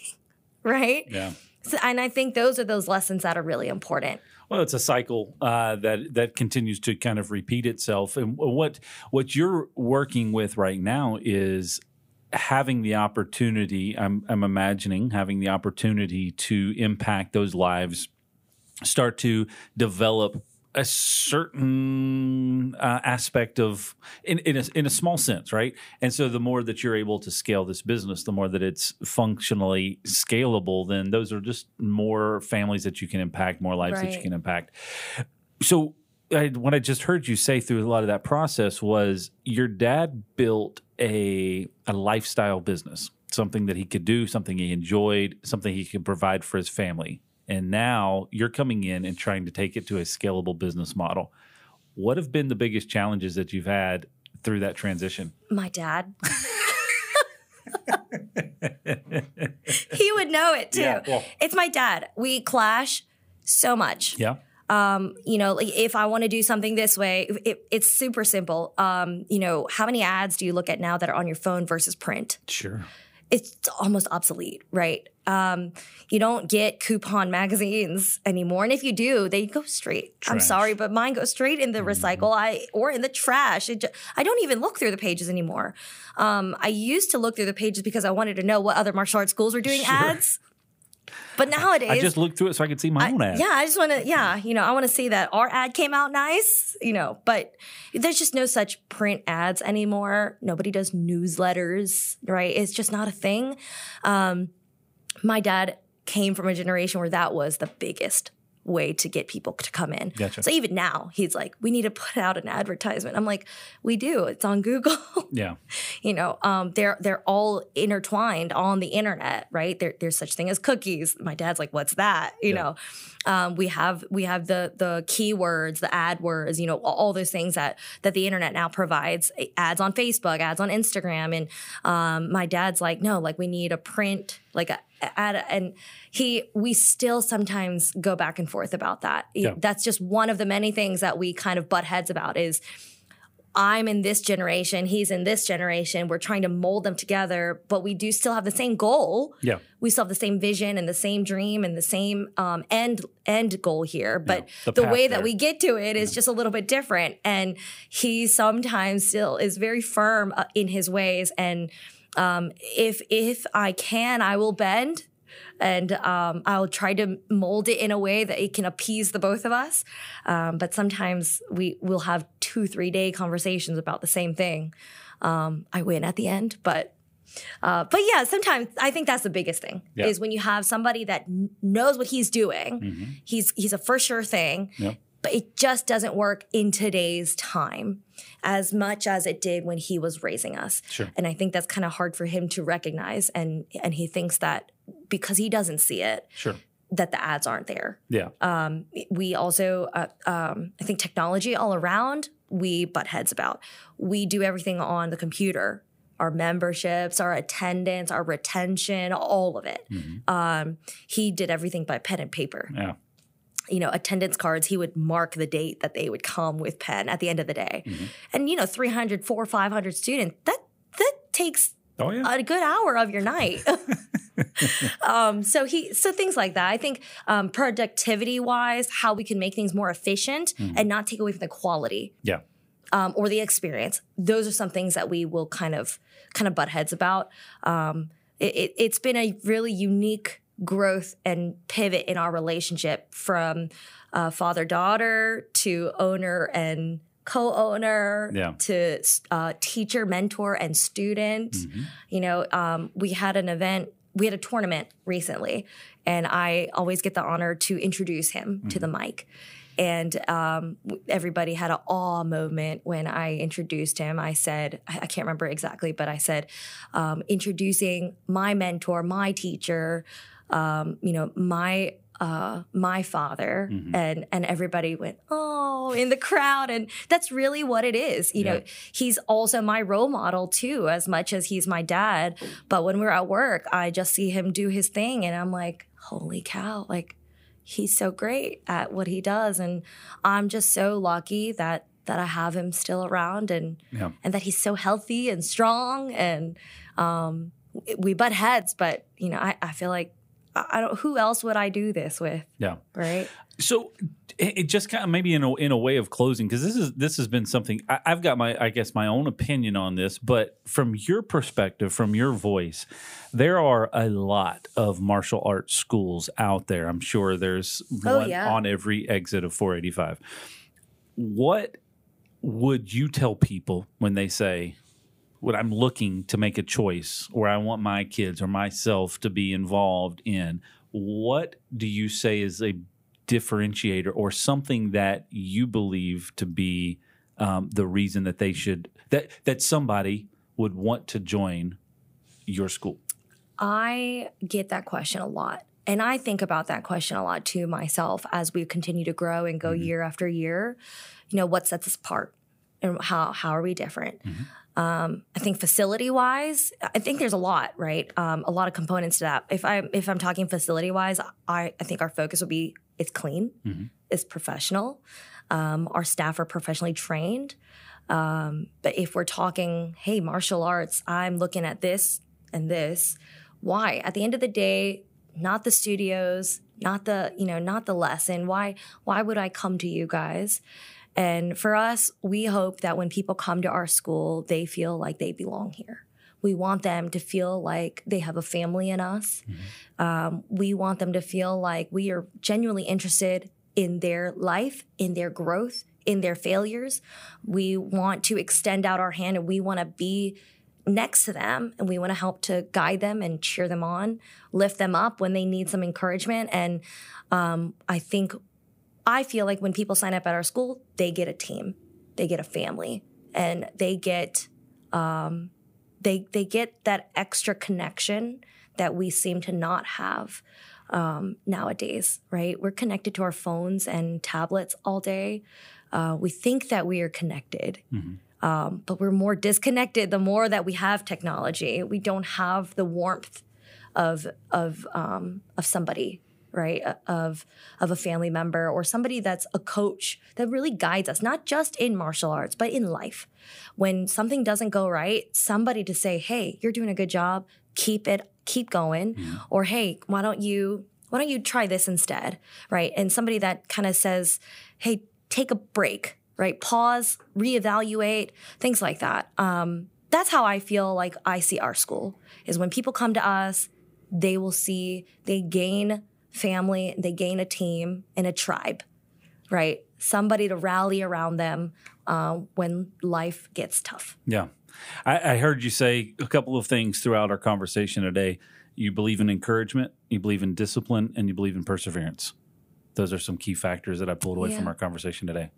A: right?
B: Yeah.
A: So, and I think those are those lessons that are really important.
B: Well, it's a cycle uh, that that continues to kind of repeat itself. And what what you're working with right now is having the opportunity. I'm, I'm imagining having the opportunity to impact those lives, start to develop a certain uh, aspect of in in a, in a small sense, right? And so the more that you're able to scale this business, the more that it's functionally scalable, then those are just more families that you can impact, more lives that you can impact. So I, what I just heard you say through a lot of that process was your dad built a a lifestyle business, something that he could do, something he enjoyed, something he could provide for his family. And now you're coming in and trying to take it to a scalable business model. What have been the biggest challenges that you've had through that transition?
A: My dad. he would know it too.
B: Yeah, well-
A: it's my dad. We clash so much.
B: Yeah.
A: Um, you know, like if I want to do something this way, it, it's super simple. Um, you know, how many ads do you look at now that are on your phone versus print?
B: Sure.
A: It's almost obsolete, right? Um, you don't get coupon magazines anymore, and if you do, they go straight. I'm sorry, but mine go straight in the recycle, I or in the trash. It I don't even look through the pages anymore. Um, I used to look through the pages because I wanted to know what other martial arts schools were doing
B: Sure.
A: ads. But nowadays,
B: I just looked through it so I could see my own ad.
A: yeah, I just want to, yeah, you know, I want to see that our ad came out nice, you know, but there's just no such print ads anymore. Nobody does newsletters, right? It's just not a thing. Um, my dad came from a generation where that was the biggest way to get people to come in.
B: Gotcha.
A: So even now, he's like, we need to put out an advertisement. I'm like, we do. It's on Google.
B: Yeah.
A: you know um, they're they're all intertwined on the internet right there, there's such thing as cookies my dad's like what's that you
B: Yeah.
A: know um, we have we have the the keywords the ad words you know all, all those things that that the internet now provides ads on facebook ads on instagram and um, my dad's like no like we need a print like a ad and he we still sometimes go back and forth about that
B: Yeah.
A: that's just one of the many things that we kind of butt heads about is I'm in this generation, he's in this generation. We're trying to mold them together, but we do still have the same goal.
B: Yeah.
A: We still have the same vision and the same dream and the same um, end end goal here. But
B: the
A: the,
B: path
A: way that we get to it is just a little bit different. And he sometimes still is very firm uh, in his ways. And um, if if I can, I will bend and um, I'll try to mold it in a way that it can appease the both of us. Um, but sometimes we will have two, three day conversations about the same thing. Um, I win at the end, but uh, but yeah, sometimes I think that's the biggest thing
B: Yeah.
A: is when you have somebody that knows what he's doing. He's he's a for sure thing,
B: Yep.
A: But it just doesn't work in today's time as much as it did when he was raising us.
B: Sure.
A: And I think that's kind of hard for him to recognize, and and he thinks that because he doesn't see it,
B: Sure.
A: that the ads aren't there.
B: Yeah.
A: Um, we also, uh, um, I think, technology all around we butt heads about. We do everything on the computer. Our memberships, our attendance, our retention, all of it. Um, he did everything by pen and paper
B: yeah.
A: You know, attendance cards, he would mark the date that they would come with pen at the end of the day. And, you know, 300, 400, 500 students, that, that takes
B: Oh yeah.
A: a good hour of your night. um, so he, so things like that. I think um, productivity wise, how we can make things more efficient and not take away from the quality.
B: yeah.
A: um, or the experience. Those are some things that we will kind of kind of butt heads about. Um, it, it, it's been a really unique growth and pivot in our relationship from uh, father daughter to owner and co-owner
B: Yeah.
A: to uh, teacher mentor and student you know um, we had an event we had a tournament recently and i always get the honor to introduce him to the mic and um, everybody had an awe moment when I introduced him. I said, I I can't remember exactly, but I said, um, introducing my mentor, my teacher, um, you know, my uh, my father, and and everybody went oh in the crowd, and that's really what it is. You know, he's also my role model too, as much as he's my dad. But when we're at work, I just see him do his thing, and I'm like, holy cow, like he's so great at what he does and i'm just so lucky that that i have him still around and
B: Yeah.
A: and that he's so healthy and strong and um we butt heads but you know i, I feel like I don't. Who else would I do this with?
B: Yeah.
A: Right.
B: So it, it just kind of maybe in a in a way of closing because this is this has been something I, I've got my I guess my own opinion on this, but from your perspective, from your voice, there are a lot of martial arts schools out there. I'm sure there's
A: Oh,
B: one
A: yeah.
B: on every exit of 485. What would you tell people when they say? When I'm looking to make a choice, or I want my kids or myself to be involved in, what do you say is a differentiator or something that you believe to be um, the reason that they should that that somebody would want to join your school?
A: I get that question a lot. And I think about that question a lot too myself as we continue to grow and go year after year. You know, what sets us apart and how how are we different? Um, I think facility wise, I think there's a lot, right? Um, a lot of components to that. If I if I'm talking facility wise, I, I think our focus would be it's clean, it's professional. Um, our staff are professionally trained. Um, but if we're talking, hey, martial arts, I'm looking at this and this. Why? At the end of the day, not the studios, not the you know, not the lesson. Why? Why would I come to you guys? And for us, we hope that when people come to our school, they feel like they belong here. We want them to feel like they have a family in us. Um, we want them to feel like we are genuinely interested in their life, in their growth, in their failures. We want to extend out our hand and we want to be next to them and we want to help to guide them and cheer them on, lift them up when they need some encouragement. And um, I think, I feel like when people sign up at our school, they get a team, they get a family, and they get um, they they get that extra connection that we seem to not have um, nowadays. Right? We're connected to our phones and tablets all day. Uh, we think that we are connected, um, but we're more disconnected the more that we have technology. We don't have the warmth of of um, of somebody, right? Of of a family member or somebody that's a coach that really guides us, not just in martial arts, but in life. When something doesn't go right, somebody to say, "Hey, you're doing a good job. Keep it, keep going," or "Hey, why don't you?" Why don't you try this instead, right? And somebody that kind of says, "Hey, take a break, right? Pause, reevaluate, things like that." Um, that's how I feel like I see our school is when people come to us, they will see they gain family, they gain a team and a tribe, right? Somebody to rally around them uh, when life gets tough.
B: Yeah. I, I heard you say a couple of things throughout our conversation today. You believe in encouragement, you believe in discipline, and you believe in perseverance. Those are some key factors that I pulled away from our conversation today.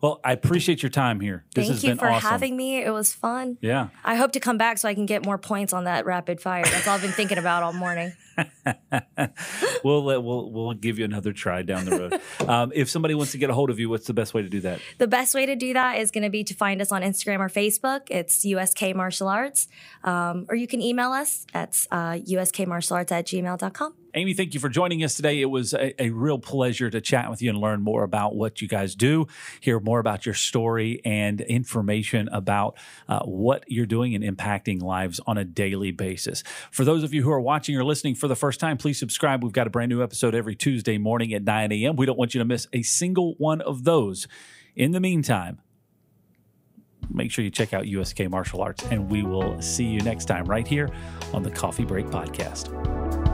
B: Well, I appreciate your time here. This
A: Thank you for
B: awesome.
A: having me. It was fun.
B: yeah.
A: I hope to come back so I can get more points on that rapid fire. That's all I've been thinking about all morning.
B: we'll let we'll we'll give you another try down the road. um, if somebody wants to get a hold of you, what's the best way to do that?
A: The best way to do that is going to be to find us on Instagram or Facebook. It's USK Martial Arts. Um, or you can email us at uh, uskmartialarts at gmail.com.
B: Amy, thank you for joining us today. It was a, a real pleasure to chat with you and learn more about what you guys do, hear more about your story, and information about uh, what you're doing and impacting lives on a daily basis. For those of you who are watching or listening for the first time, please subscribe. We've got a brand new episode every Tuesday morning at 9 a.m. We don't want you to miss a single one of those. In the meantime, make sure you check out USK Martial Arts. And we will see you next time right here on the Coffee Break Podcast.